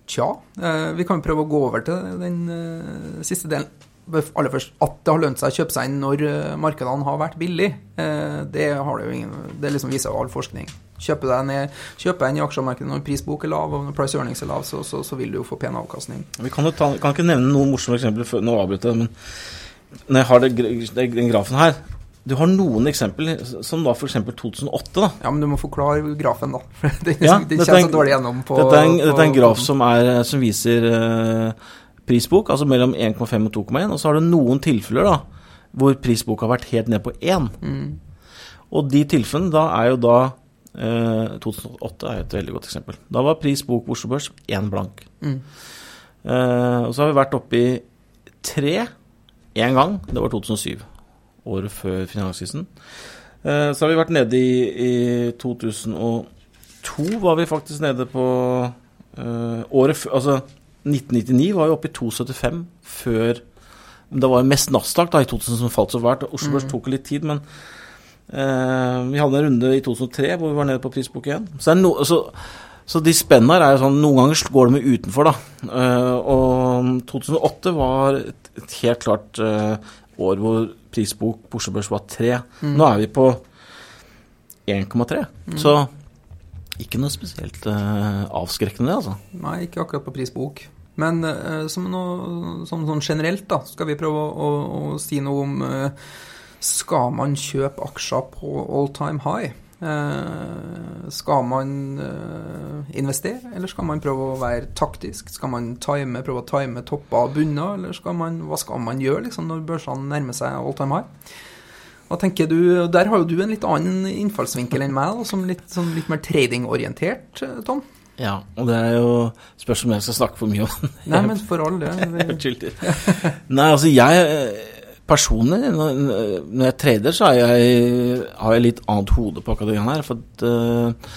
tja, eh, vi kan prøve å gå over til den siste delen. Aller først, At det har lønt seg å kjøpe seg inn når eh, markedene har vært billige. eh, det, har det, jo ingen, det liksom viser all forskning. Kjøper deg ned, kjøper deg inn i aksjemarkedet når prisbok er lav og når price earnings er lav, så, så, så vil du jo få pen avkastning. Vi kan ta, kan ikke nevne noen morsomme eksempler før nå avbryter jeg, men når jeg har det, det, den grafen her Du har noen eksempler, som da f.eks. 2008. da. Ja, men du må forklare grafen, da. For den, Ja, dette er så dårlig gjennom på Dette er en, på- dette er en graf som, er, som viser eh, prisbok, altså mellom 1,5 og 2,1. Og så har du noen tilfeller da, hvor prisbok har vært helt ned på 1. Mm. Og de tilfellene da er jo da eh, 2008 er et veldig godt eksempel. Da var prisbok på Oslo Børs 1 blank. Mm. Eh, og så har vi vært oppe i tre én gang. Det var 2007, året før finanskrisen. Eh, så har vi vært nede i, i 2002, var vi faktisk nede på eh, året før Altså 1999 var jo oppe i 2,75 før Det var mest Nasdaq da, i 2000 som falt så fælt. Oslo Børs Mm. tok litt tid, men eh, vi hadde en runde i 2003 hvor vi var nede på prisbok igjen. Så, no, så, så de spenna er jo sånn Noen ganger går de utenfor, da. Eh, og 2008 var et, et helt klart eh, år hvor prisbok på Oslo Børs var 3. Mm. Nå er vi på 1,3. Mm. Så ikke noe spesielt uh, avskrekkende, altså. Nei, ikke akkurat på prisbok. Men eh, som, noe, som sånn generelt, da, skal vi prøve å, å, å si noe om eh, Skal man kjøpe aksjer på all time high? Eh, skal man eh, investere, eller skal man prøve å være taktisk? Skal man time, prøve å time topper og bunner, eller skal man, hva skal man gjøre liksom, når børsene nærmer seg all time high? Hva tenker du, Der har jo du en litt annen innfallsvinkel enn meg, som litt, sånn litt mer tradingorientert, eh, Tom. Ja, og det er jo spørs om jeg skal snakke for mye om Nei, men for all del. Nei, altså jeg Personlig, når jeg trader, så jeg, har jeg litt annet hode på akkurat det her. For at eh,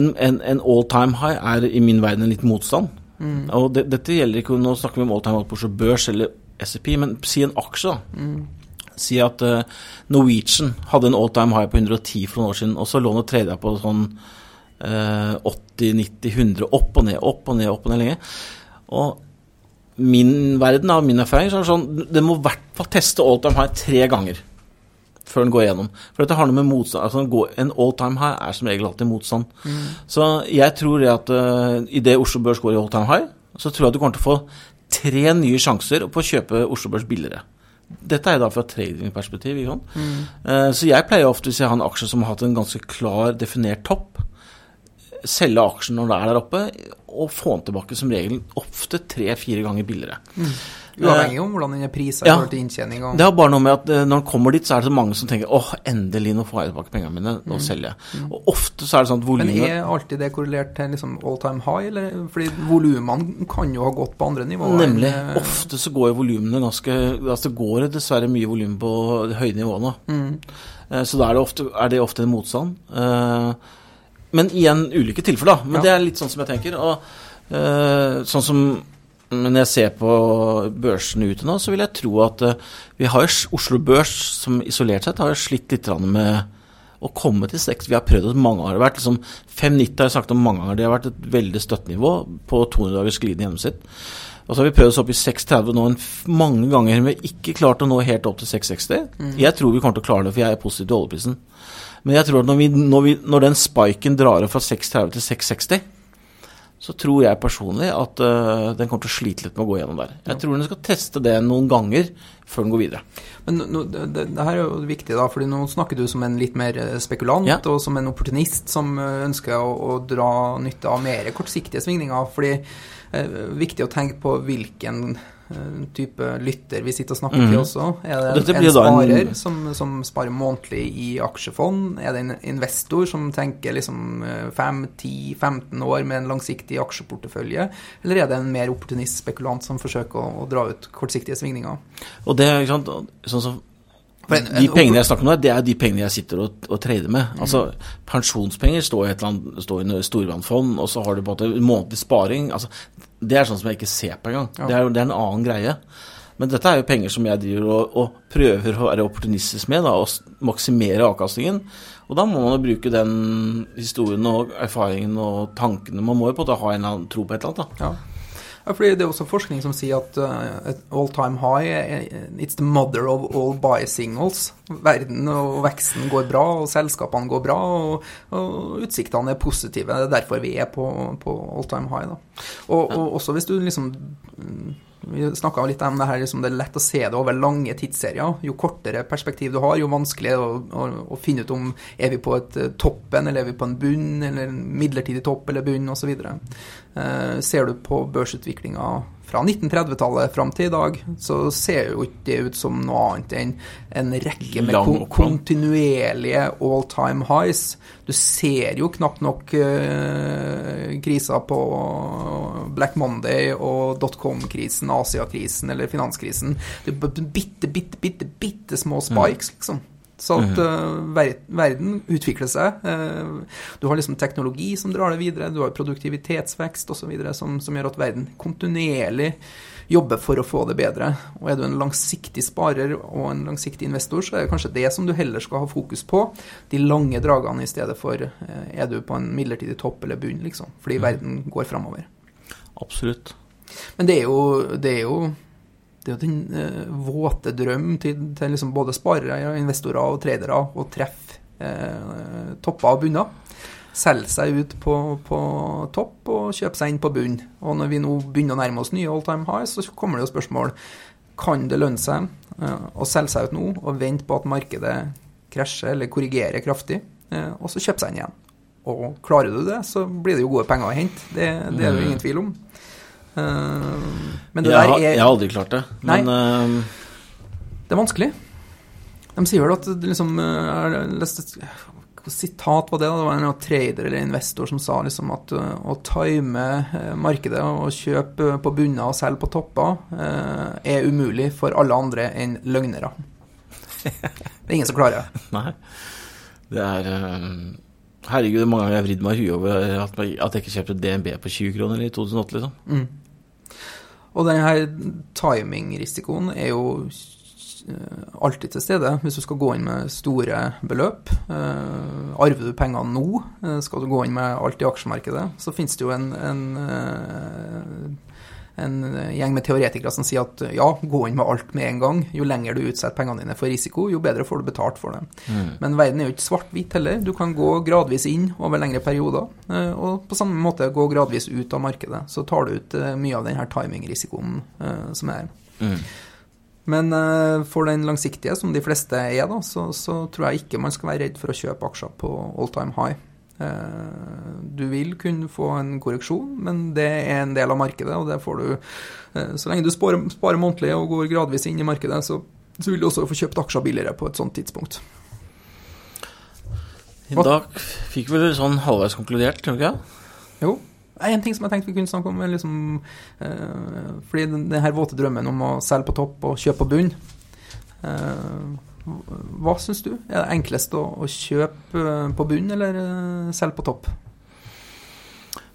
en, en, en all time high er i min verden en liten motstand. Mm. Og det, dette gjelder ikke Nå snakker vi om all time high på Oslo Børs eller SEP, men si en aksje, da. Mm. Si at eh, Norwegian hadde en all time high på 110 for noen år siden, og så lå den og tradet på sånn 80, 90, 100, opp og ned, opp og ned, opp og ned lenge. Og min verden, av min erfaring, så er det sånn Den må i hvert fall teste all time high tre ganger før den går igjennom. For dette har noe med motstand altså En all time high er som regel alltid motstand. Mm. Så jeg tror det at uh, idet Oslo Børs går i all time high, så tror jeg at du kommer til å få tre nye sjanser på å kjøpe Oslo Børs billigere. Dette er da fra tradingperspektiv. Mm. Uh, Så jeg pleier ofte, hvis jeg har en aksje som har hatt en ganske klar, definert topp, selge aksjen når det er der oppe, og få den tilbake som regel ofte tre-fire ganger billigere. Uavhengig om hvordan den er prisa i forhold til inntjening. Og, Det har bare noe med at eh, når den kommer dit, så er det så mange som tenker åh, endelig, nå får jeg tilbake pengene mine, nå selger jeg. Og ofte så er det sånn at volumet men er alltid det korrelert til liksom all time high, eller? Fordi volumene kan jo ha gått på andre nivåer. Nemlig. eh, Ofte så går jo volumene ganske Altså det går det dessverre mye volum på høye nivåer nå. Mm. Eh, Så da er det ofte, er det ofte en motstand. Eh, Men igjen ulike tilfeller, da. Men Ja. det er litt sånn som jeg tenker. Og uh, sånn som men når jeg ser på børsene ute nå, så vil jeg tro at uh, vi har Oslo Børs som isolert sett har slitt litt med å komme til seks. Vi har prøvd det mange ganger. Det har vært liksom 5,90 har jeg sagt om mange ganger. Det har vært et veldig støttenivå på 200 dagers glidende gjennomsnitt. Og så har vi prøvd oss opp i 6,30 nå mange ganger, men vi har ikke klart å nå helt opp til 6,60. Jeg tror vi kommer til å klare det, for jeg er positiv til oljeprisen. Men jeg tror at når, vi, når, vi, når den spiken drar opp fra 6,30 til 6,60, så tror jeg personlig at uh, den kommer til å slite litt med å gå gjennom der. Jeg tror den skal teste det noen ganger før den går videre. Men no, det, det, det her er jo viktig, da, fordi nå snakker du som en litt mer eh, spekulant Ja. og som en opportunist som eh, ønsker å, å dra nytte av mer kortsiktige svingninger. fordi eh, viktig å tenke på hvilken eh, type lytter vi sitter og snakker mm. til også. Er det en, blir en en- sparer som, som sparer månedlig i aksjefond? Er det en investor som tenker liksom 5-10-15 år med en langsiktig aksjeportefølje? Eller er det en mer opportunist spekulant som forsøker å, å dra ut kortsiktige svingninger? Og det er ikke sant, sånn som de pengene jeg snakker om der, det er de pengene jeg sitter og, og trader med. Mm. Altså, Pensjonspenger står i et eller annet, står i storvannfond, og så har du på en måte månedlig sparing. Altså, det er sånn som jeg ikke ser på engang. Ja. Det, er, det er en annen greie. Men dette er jo penger som jeg driver og, og prøver å være opportunistisk med, da, og maksimere avkastningen. Og da må man jo bruke den historien og erfaringen og tankene. Man må jo på en måte ha en eller annen tro på et eller annet. da. Ja. Ja, fordi Det er også forskning som sier at uh, all time high it's the mother of all buy singles. Verden og veksten går bra, og selskapene går bra, og, og utsiktene er positive. Det er derfor vi er på, på all time high. da. Og, og også hvis du liksom vi snakka litt om det her, liksom det er lett å se det over lange tidsserier. Jo kortere perspektiv du har, jo vanskeligere å, å, å, finne ut om er vi på et eh, toppen, eller er vi på en bunn, eller en midlertidig topp eller bunn, osv. Eh, ser du på børsutviklinga fra 1930-tallet fram til i dag, så ser jo ikke det ut som noe annet enn en rekke med kon kontinuerlige all time highs. Du ser jo knapt nok uh, kriser på Black Monday og dotcom-krisen, Asia-krisen eller finanskrisen. Det er bitte, bitte, bitte, bitte små spikes, mm. liksom. Så at uh, verden utvikler seg. Uh, du har liksom teknologi som drar det videre, du har produktivitetsvekst osv. Som, som gjør at verden kontinuerlig jobber for å få det bedre. Og er du en langsiktig sparer og en langsiktig investor, så er det kanskje det som du heller skal ha fokus på. De lange dragene i stedet for uh, er du på en midlertidig topp eller bunn, liksom. Fordi mm. verden går framover. Absolutt. Men det er jo, det er jo det er jo den eh, våte drøm til, til liksom både sparere, investorer og tradere å treffe eh, topper og bunner. Selge seg ut på, på, topp og kjøpe seg inn på bunn. Og når vi nå begynner å nærme oss nye all time highs, så kommer det jo spørsmål kan det lønne seg eh, å selge seg ut nå og vente på at markedet krasjer eller korrigerer kraftig, eh, og så kjøpe seg inn igjen. Og klarer du det, så blir det jo gode penger å hente. Det, det er det jo ingen tvil om. Uh, men det jeg, der er Jeg har aldri klart det, men nei, uh, Det er vanskelig. De sier vel at det liksom eh, Jeg leste sitat på det. Det var en trader eller investor som sa liksom at å time markedet og kjøpe på bunner og selge på topper er umulig for alle andre enn løgnere. Det er ingen som klarer det. Nei. Det er Herregud, hvor mange ganger jeg har vridd meg i huet over at jeg ikke kjøpte DNB på 20 kroner i 2008, liksom. Mm. Og denne timingrisikoen er jo eh, alltid til stede hvis du skal gå inn med store beløp. Uh, arver du pengene nå, uh, skal du gå inn med alt i aksjemarkedet, så finnes det jo en, en en eh, gjeng med teoretikere som sier at ja, gå inn med alt med en gang. Jo lenger du utsetter pengene dine for risiko, jo bedre får du betalt for det. Mm. Men verden er jo ikke svart-hvit heller. Du kan gå gradvis inn over lengre perioder, eh, og på samme måte gå gradvis ut av markedet. Så tar du ut eh, mye av denne timingrisikoen som er her. Mm. Men for den langsiktige, som de fleste er, da, så, så, tror jeg ikke man skal være redd for å kjøpe aksjer på all time high. Eh, du vil kunne få en korreksjon, men det er en del av markedet, og det får du eh, Så lenge du sparer, sparer månedlig og går gradvis inn i markedet, så, så, vil du også få kjøpt aksjer billigere på et sånt tidspunkt. I dag fikk vi vel sånn halvveis konkludert, tror du ikke? Jo. En ting som jeg tenkte vi kunne snakke om, er liksom eh, Fordi den, den her våte drømmen om å selge på topp og kjøpe på bunn eh, hva syns du? Er det enklest å, å kjøpe eh, på bunn eller eh, selge på topp?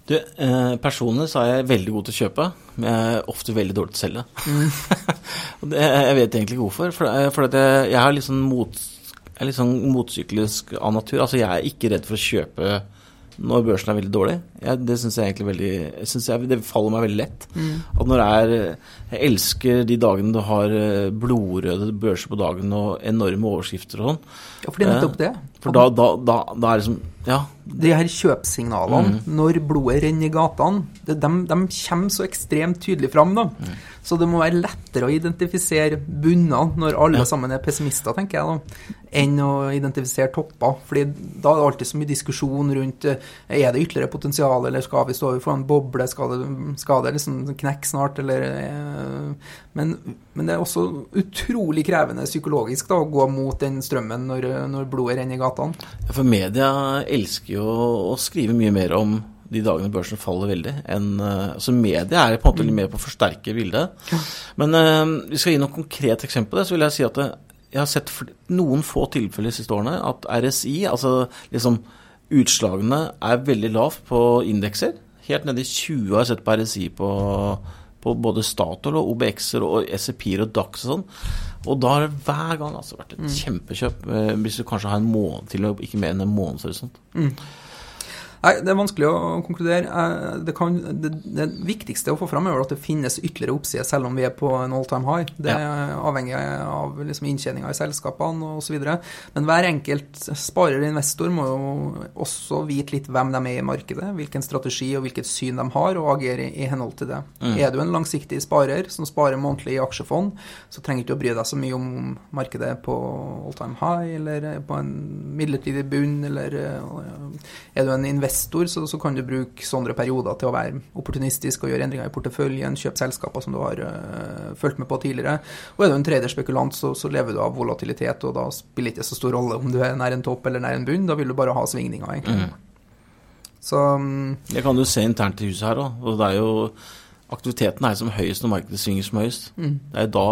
Du, eh, Personlig så er jeg veldig god til å kjøpe, men jeg er ofte veldig dårlig til å selge. Mm. det, jeg vet egentlig ikke hvorfor. For, for jeg, jeg, er litt sånn mot, jeg er litt sånn motsyklisk av natur. Altså Jeg er ikke redd for å kjøpe når børsen er veldig dårlig. Jeg, det syns jeg egentlig veldig jeg, Det faller meg veldig lett. Mm. At når det er Jeg elsker de dagene du har eh, blodrøde børser på dagen og enorme overskrifter og sånn. Ja, for det er nettopp det. For da, da, da, da er det liksom Ja. De her kjøpsignalene, mm. når blodet renner i gatene, de, de, de, kommer så ekstremt tydelig fram. da. Mm. Så det må være lettere å identifisere bunner når alle ja. sammen er pessimister, tenker jeg, da, enn å identifisere topper. Fordi da er det alltid så mye diskusjon rundt eh, er det ytterligere potensial, eller skal vi stå overfor en boble, skal det, skal det liksom knekke snart, eller eh, men, men, det er også utrolig krevende psykologisk da, å gå mot den strømmen når, når blodet renner i gatene. Ja, for media elsker jo å skrive mye mer om de dagene børsen faller veldig. Enn, altså så media er på en måte litt mer på å forsterke bildet. Men uh, vi skal gi noen konkret eksempel på det. Så vil jeg si at jeg har sett noen få tilfeller de siste årene at RSI, altså liksom utslagene, er veldig lavt på indekser. Helt nede i 20 har jeg sett på RSI på, på både Statoil og OBX-er og SEP-er og DAX og sånn. Og da har det hver gang altså vært et mm. kjempekjøp, eh, hvis du kanskje har en måned til og ikke mer enn en månedshorisont. Mm. Nei, Det er vanskelig å konkludere. Eh, det, kan, det, det, viktigste å få fram er at det finnes ytterligere oppsider, selv om vi er på en all time high. Det er avhengig av liksom inntjeninga i selskapene osv. Men hver enkelt sparer og investor må jo også vite litt hvem de er i markedet, hvilken strategi og hvilket syn de har, og agere i, henhold til det. Mm. Er du en langsiktig sparer som sparer månedlig i aksjefond, så trenger du ikke å bry deg så mye om markedet på all time high eller på en midlertidig bunn, eller eh, er du en investor investor så, så, kan du bruke sånne perioder til å være opportunistisk og gjøre endringer i porteføljen, kjøpe selskaper som du har uh, fulgt med på tidligere. Og er du en traderspekulant, så, så lever du av volatilitet, og da spiller det ikke så stor rolle om du er nær en topp eller nær en bunn. Da vil du bare ha svingninger, egentlig. Mm. Så um, Det kan du se internt i huset her òg. Og det er jo Aktiviteten er som høyest når markedet svinger som høyest. Mm. Det er da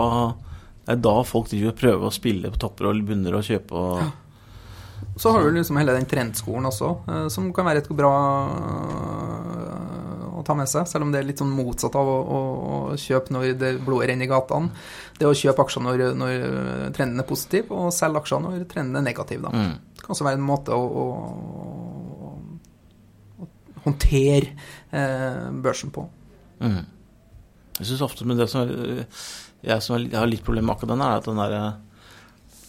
det er da folk driver prøver å spille på topper og bunner og kjøpe og ja. Så har du liksom hele den trendskolen også, eh, som kan være et bra eh, å ta med seg. Selv om det er litt sånn motsatt av å, å, å kjøpe når det blodet renner i gatene. Det å kjøpe aksjer når, når, trenden er positiv, og selge aksjer når trenden er negativ. Da. Mm. Det kan også være en måte å, å, håndtere eh, børsen på. Mm. Jeg syns ofte med det som er, jeg som har litt problemer med akkurat den, er at den derre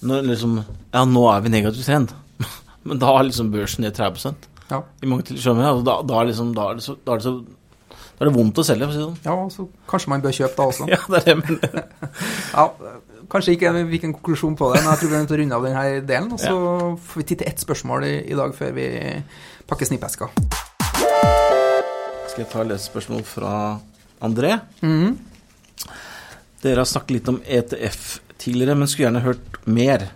liksom, Ja, nå er vi negativ trend. Men da er liksom børsen ned 30 ja. i mange tilfeller. Altså, da, da, er liksom, da, er det så, da, er det så, da er det vondt å selge, for å si det sånn. Ja, så kanskje man bør kjøpe da også. ja, det er det, men ja, Kanskje ikke vi fikk en konklusjon på det, men jeg tror vi er nødt til å runde av denne delen. Og så ja. får vi tid til ett spørsmål i, i, dag før vi pakker snippeska. Skal jeg ta lese spørsmål fra André? Mm. Dere har snakket litt om ETF tidligere, men skulle gjerne hørt mer.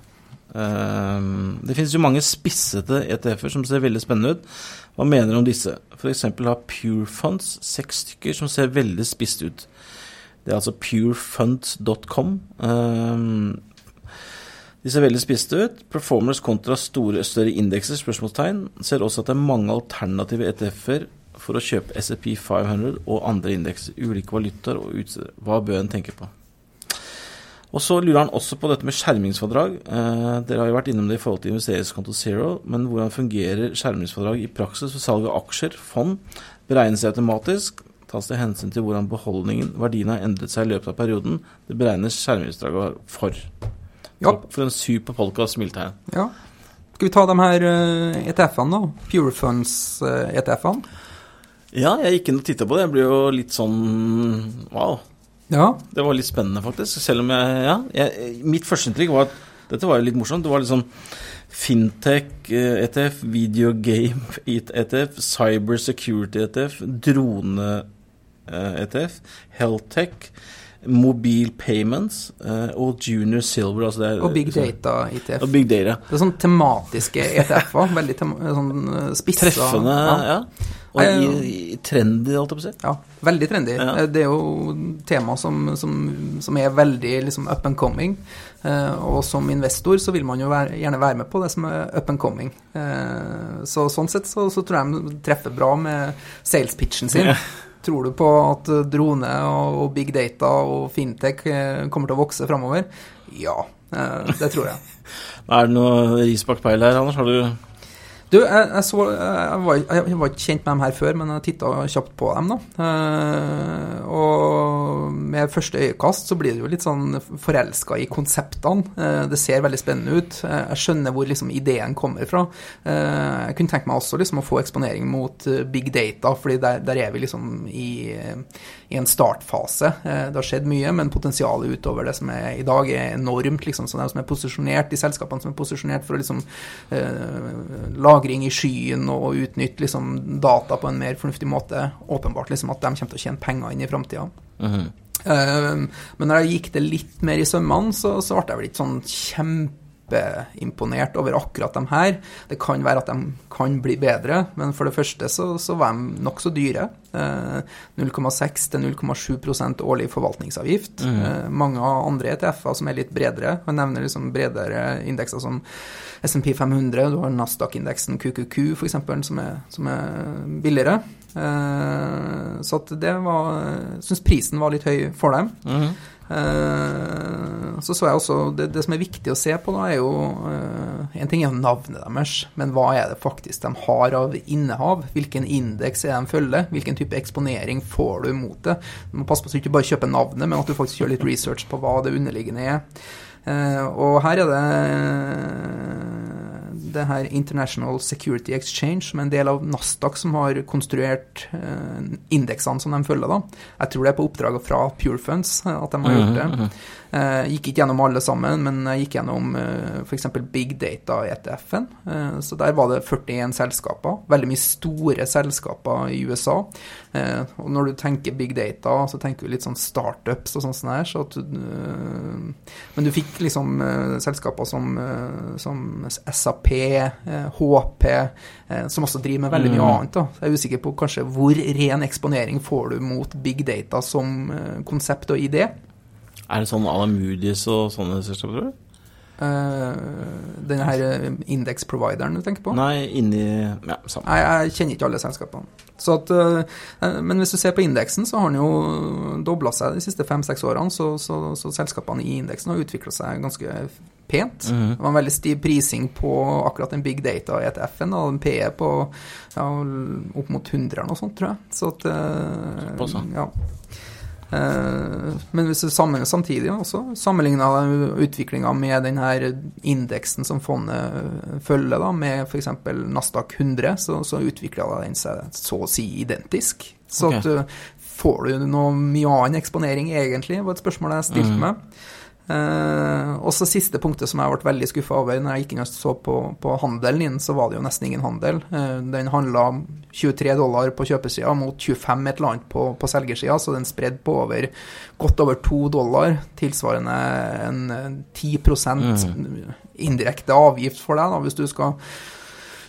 Ehm, det finnes jo mange spissete ETF-er som ser veldig spennende ut. Hva mener du om disse? F.eks. har Pure Funds seks stykker som ser veldig spisst ut. Det er altså purefunds.com. Ehm, de ser veldig spiste ut. Performers kontra store, større indekser, spørsmålstegn. Ser også at det er mange alternative ETF-er for å kjøpe SEP 500 og andre indekser. Ulike valutaer og utsteder. Hva bør en tenke på? Og så lurer han også på dette med skjermingsfordrag. Eh, dere har jo vært innom det i forhold til investeringskonto Zero, men hvordan fungerer skjermingsfordrag i praksis for salg av aksjer, fond? Beregnes det automatisk? Tas det hensyn til hvordan beholdningen, verdien har endret seg i løpet av perioden? Det beregnes skjermingsfradrag for. Ja. For en super podkast, Smiltegn. Ja. Skal vi ta de her ETF-ene, eh, e da? Pure Funds-ETF-ene? Eh, ja, jeg gikk inn og titta på det. Jeg blir jo litt sånn wow. Ja. Det var litt spennende, faktisk. Selv om jeg Ja. Jeg, mitt førsteinntrykk var at dette var litt morsomt. Det var litt sånn Fintech ETF, videogame ETF, Cyber Security ETF, Drone ETF, Healthtech, Mobil Payments uh, og Junior Silver. Altså er, og Big Data ETF. Og Big Data. Det er sånn tematiske ETF-er. Veldig tem sånn spissa. Treffende, ja. ja. Og i, i trendy, holdt jeg på å si. Ja, veldig trendy. Ja. Eh, det er jo tema som, som, som er veldig liksom, up and coming. Eh, og som investor så vil man jo være, gjerne være med på det som er up and coming. Eh, så sånn sett så, så, tror jeg de treffer bra med sales pitchen sin. Ja. Tror du på at drone og, og big data og fintech eh, kommer til å vokse framover? Ja, eh, det tror jeg. er det noe ris bak peilet her, Anders? Har du du, jeg, jeg, så, jeg, var, jeg, var, ikke kjent med dem her før, men jeg titta kjapt på dem. da. Uh, og med første øyekast så blir det jo litt sånn forelska i konseptene. Uh, det ser veldig spennende ut. Uh, jeg skjønner hvor liksom ideen kommer fra. jeg kunne tenkt meg også liksom å få eksponering mot big data, fordi der, der er vi liksom i, i en startfase. det har skjedd mye, men potensialet utover det som er i dag, er enormt. liksom, så De som er posisjonert, de selskapene som er posisjonert for å liksom lage lagring i skyen og utnytte liksom, data på en mer fornuftig måte. Åpenbart liksom, at de kommer til å tjene penger inn i framtida. Mm -hmm. uh, men når jeg gikk det litt mer i sømmene, så, så ble jeg vel ikke sånn kjempe kjempeimponert over akkurat de her. Det kan være at de kan bli bedre, men for det første så, så var de nokså dyre. Eh, 0,6 til 0,7% årlig forvaltningsavgift. Mm. Eh, mange andre ETF-er som er litt bredere, og nevner liksom bredere indekser som SMP 500, du har Nasdaq-indeksen QQQ f.eks., som, er- som er billigere. Eh, så at det var syns prisen var litt høy for dem. Mhm. Eh, så så jeg også det, det som er viktig å se på, da, er jo eh, En ting er navnet deres, men hva er det faktisk de har av innehav? Hvilken indeks er de følger? Hvilken type eksponering får du mot det? Du må passe på at du ikke bare kjøper navnet, men at du faktisk gjør litt research på hva det underliggende er. Eh, og her er det det her International Security Exchange, som er en del av Nasdaq, som har konstruert eh, indeksene som de følger. da. Jeg tror det er på oppdrag fra Pure Funds eh, at de har gjort det. Mhm, Eh, gikk ikke gjennom alle sammen, men jeg gikk gjennom eh, f.eks. Big Data-ETF-en. Eh, så der var det 41 selskaper. Veldig mye store selskaper i USA. Og når du tenker big data, så tenker du litt sånn startups og sånn sånn her. Så du, men du fikk liksom selskaper som, som SAP, HP, som også driver med veldig mye Mm. annet. Da. Så jeg er usikker på kanskje hvor ren eksponering får du mot big data som konsept og idé. Er det sånn à la Moody's og sånne selskaper? tror du? Uh, den her eh, indeksprovideren du tenker på? Nei, inni Ja, samme. Nei, jeg kjenner ikke alle selskapene. Så at, uh, men hvis du ser på indeksen, så har den jo dobla seg de siste fem-seks årene. Så, så, så selskapene i indeksen har utvikla seg ganske pent. Mhm. Det var en veldig stiv prising på akkurat den big data-ETF-en, og en PE på ja, opp mot 100 eller noe sånt, tror jeg. Så at uh, Såpass, ja. Eh, Men hvis du sammenligner samtidig også, sammenligna utviklinga med den her indeksen som fondet følger, da, med f.eks. Nasdaq 100, så, så utvikla den seg så å si identisk. Så okay. at uh, får du noe mye annen eksponering, egentlig, var et spørsmål jeg stilte mm. meg. Eh, og så siste punktet som jeg ble veldig skuffa over når jeg gikk inn og så på, på handelen din, så var det jo nesten ingen handel. Eh, den handla 23 dollar på kjøpesida mot 25 et eller annet på, på selgersida, så den spredde på over godt over 2 dollar, tilsvarende en eh, 10% indirekte avgift for deg, da, hvis du skal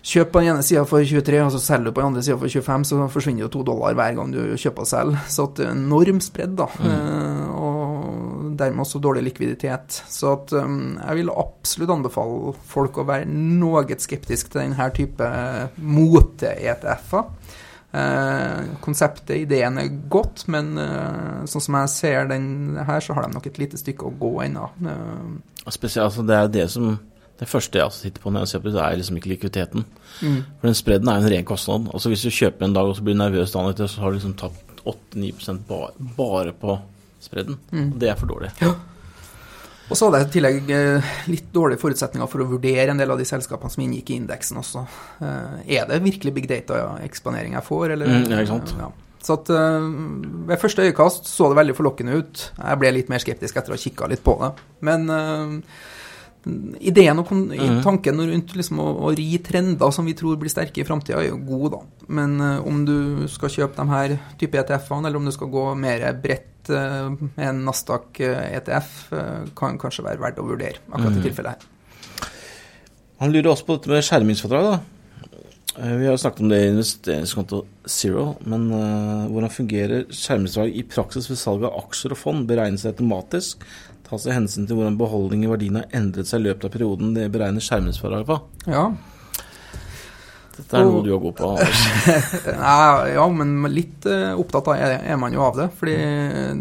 Kjøp på den ene sida for 23, og så selger du på den andre sida for 25, så forsvinner jo to dollar hver gang du kjøper og selger. Så at det er enorm spredd, da. Eh, og dermed også dårlig likviditet. Så at um, jeg vil absolutt anbefale folk å være noe skeptisk til denne type mote-ETF-er. Uh, konseptet, ideen er godt, men uh, sånn som jeg ser den her, så har de nok et lite stykke å gå ennå. Uh. Spesielt, altså, det er det som Det første jeg sitter på når jeg ser på det, er liksom ikke likviditeten. mm. For den spredden er jo en ren kostnad. Altså Hvis du kjøper en dag og så blir du nervøs dagen etter, så har du liksom tapt 8-9 bare, bare på spredden. Mm. Det er for dårlig. Og så hadde jeg i tillegg eh, litt dårlige forutsetninger for å vurdere en del av de selskapene som inngikk i indeksen også. Eh, Er det virkelig big data-eksponering jeg får, eller? Mm, ja, ikke sant. Ja. Så at eh, ved første øyekast så det veldig forlokkende ut. Jeg ble litt mer skeptisk etter å ha kikka litt på det. Men eh, ideen og Mhm. tanken rundt liksom å, å ri trender som vi tror blir sterke i framtida, er jo god, da. Men uh, om du skal kjøpe de her type ETF-ene, eller om du skal gå mer bredt uh, med en Nasdaq eh, ETF, uh, kan kanskje være verdt å vurdere akkurat i Mhm. tilfellet her. Han lurer også på dette med skjermingsfradrag. da. Eh, Vi har jo snakket om det i investeringskonto Zero, men eh, hvordan fungerer skjermingsfradrag i praksis ved salg av aksjer og fond? Beregnes det automatisk? Tas det hensyn til hvordan beholdning i verdien har endret seg i løpet av perioden det beregner skjermingsfradraget på? Ja. Dette er noe du er god på. Anders. Ja, men litt eh, opptatt av er, man jo av det. fordi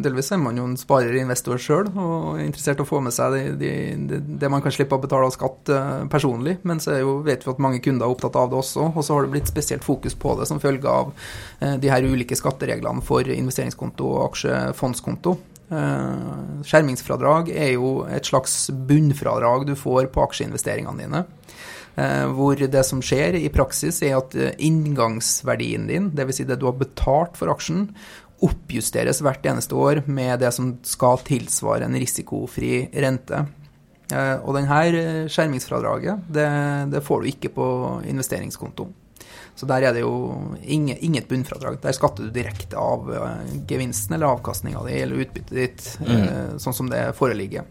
delvis er man jo en sparer-investor sjøl og er interessert i å få med seg det, de, de, det man kan slippe å betale av skatt eh, personlig. Men så jo, vet vi at mange kunder er opptatt av det også. Og så har det blitt spesielt fokus på det som følge av eh, de her ulike skattereglene for investeringskonto og aksjefondskonto. Eh, skjermingsfradrag er jo et slags bunnfradrag du får på aksjeinvesteringene dine. Eh, hvor det som skjer i praksis, er at eh, inngangsverdien din, dvs. Si det du har betalt for aksjen, oppjusteres hvert eneste år med det som skal tilsvare en risikofri rente. Og denne skjermingsfradraget, det, det får du ikke på investeringskonto. Så der er det jo ingen, inget bunnfradrag. Der skatter du direkte av eh, gevinsten eller avkastninga di eller utbyttet ditt, mm. sånn som det foreligger.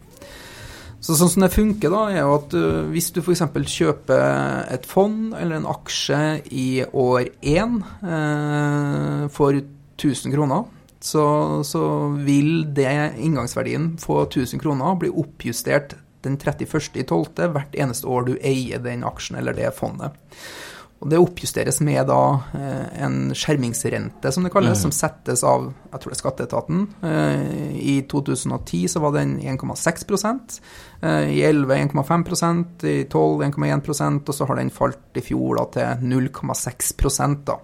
Så sånn som det funker, da, er jo at uh, hvis du f.eks. kjøper et fond eller en aksje i år én uh, for 1000 kroner, så, så, vil det inngangsverdien på 1000 kroner bli oppjustert den 31.12. hvert eneste år du eier den aksjen eller det fondet. Og Det oppjusteres med da eh, en skjermingsrente, som det kalles, mm. som settes av jeg tror det er skatteetaten. Eh, I 2010 så var den 1,6 eh, i 11 1,5% i 12 1,1% og så har den falt i fjor da til 0,6 da.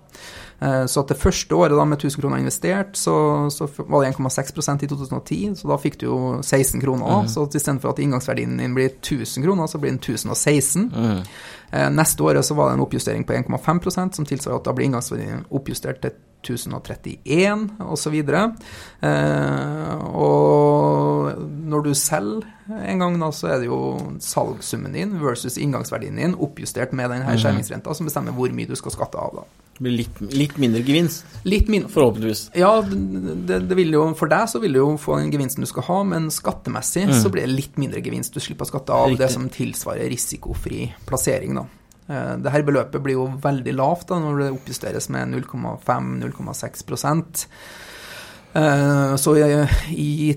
Så at det første året da med 1000 kroner investert, så, så var det 1,6% i 2010, så da fikk du jo 16 kroner. Mm. Så istedenfor at inngangsverdien din blir 1000 kroner, så blir den 1016. Mm. Eh, neste året så var det en oppjustering på 1,5% som tilsvarer at da blir inngangsverdien oppjustert til 1031 osv. Eh, og når du selger en gang, da, så er det jo salgssummen din versus inngangsverdien din oppjustert med denne mhm. skjermingsrenta, som bestemmer hvor mye du skal skatte av. da. Blir litt, litt, mindre gevinst, litt min forhåpentligvis. Ja, det, det, vil jo, for deg så vil du jo få den gevinsten du skal ha, men skattemessig mm. så blir det litt mindre gevinst. Du slipper å skatte av Riktig. det som tilsvarer risikofri plassering. da. Eh, Dette beløpet blir jo veldig lavt da, når det oppjusteres med 0,5-0,6 så Så i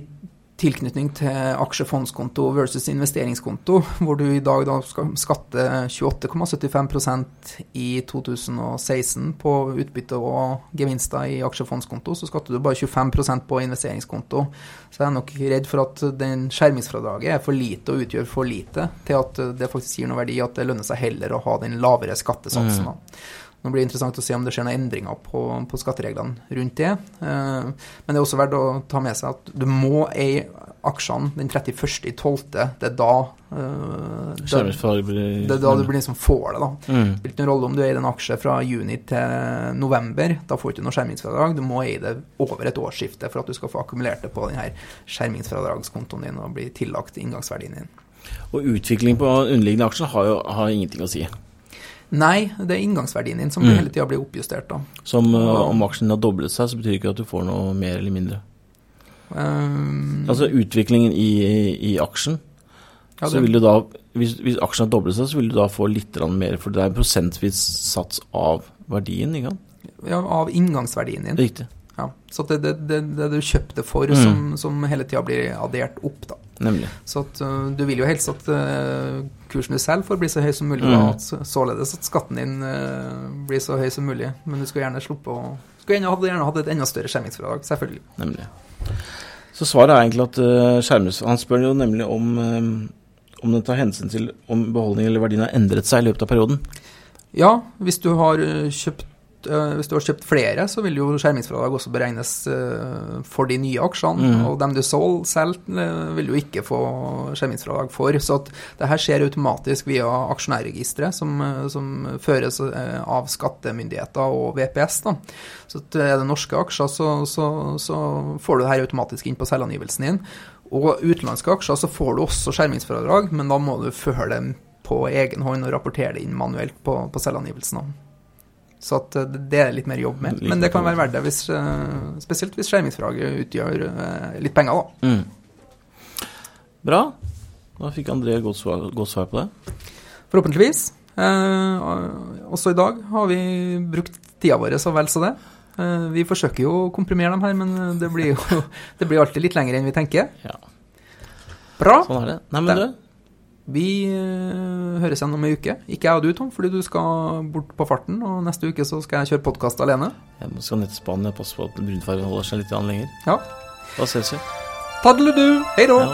tilknytning til aksjefondskonto versus investeringskonto, hvor du i dag da skal skatte 28,75% i 2016 på utbytte og gevinster i aksjefondskonto, så skatter du bare 25% på investeringskonto. Så jeg er nok redd for at den skjermingsfradraget er for lite og utgjør for lite til at det faktisk gir noe verdi, at det lønner seg heller å ha den lavere skattesatsen. Mm. Nå blir det interessant å se om det skjer noen endringer på, på skattereglene rundt det. Eh, men det er også verdt å ta med seg at du må eie aksjene den 31.12. Det er da uh, det, det, er da du blir liksom får det. da. Mm. Det spiller ikke noen rolle om du eier en aksje fra juni til november. Da får du ikke noe skjermingsfradrag. Du må eie det over et årsskifte for at du skal få akkumulert det på denne skjermingsfradragskontoen din og bli tillagt inngangsverdien din. Og utvikling på underliggende aksjer har jo har ingenting å si. Nei, det er inngangsverdien din som mm. hele tida blir oppjustert. da. Som uh, om aksjen har doblet seg, så betyr det ikke at du får noe mer eller mindre? Um, altså utviklingen i, i aksjen. Ja, så vil du da, hvis, hvis, aksjen har doblet seg, så vil du da få litt mer, for det er en prosentvis sats av verdien? ikke sant? Ja, av inngangsverdien din. Riktig. Ja, så det er det, det, det, du kjøpte for, mm. som, som, hele tida blir addert opp. da. Nemlig. Så at, du vil jo helst at kursen du selv får bli så høy som mulig, mm. og at, således at skatten din blir så høy som mulig. Men du skulle gjerne sluppe å Skulle gjerne, gjerne hatt et enda større skjermingsfradrag, selvfølgelig. Nemlig. Så svaret er egentlig at uh, skjermes Han spør jo nemlig om, um, om den tar hensyn til om beholdningen eller verdien har endret seg i løpet av perioden. Ja, hvis du har kjøpt Eh, hvis du har kjøpt flere, så vil jo skjermingsfradrag også beregnes eh, for de nye aksjene. Mm. Og dem du solgte, eh, vil du ikke få skjermingsfradrag for. Så at det her skjer automatisk via aksjonærregisteret, som, som, føres av skattemyndigheter og VPS. Da. Så er det norske aksjer, så, så, så får du det her automatisk inn på selvangivelsen din. Og utenlandske aksjer så får du også skjermingsfradrag, men da må du føre dem på egen hånd og rapportere det inn manuelt på, på selvangivelsen. Så eh, det er litt mer jobb med. Men det kan være verdt det, hvis, eh, spesielt hvis skjermingsfraget utgjør eh, litt penger. da. Mm. Bra. Da fikk André godt svar, godt svar på det. Forhåpentligvis. Eh, også i dag har vi brukt tida vår så vel så det. Eh, vi forsøker jo å komprimere dem her, men det blir jo det blir alltid litt lenger enn vi tenker. Ja. Bra. Sånn er det. Nei, men du, vi uh, høres igjen om ei uke. Ikke jeg og du, Tom, fordi du skal bort på farten. Og neste uke så skal jeg kjøre podkast alene. Jeg skal ned til Spania og passe på at brunfargen holder seg litt lenger. Ja. Da ses vi. Padle du. Hei da. Ja.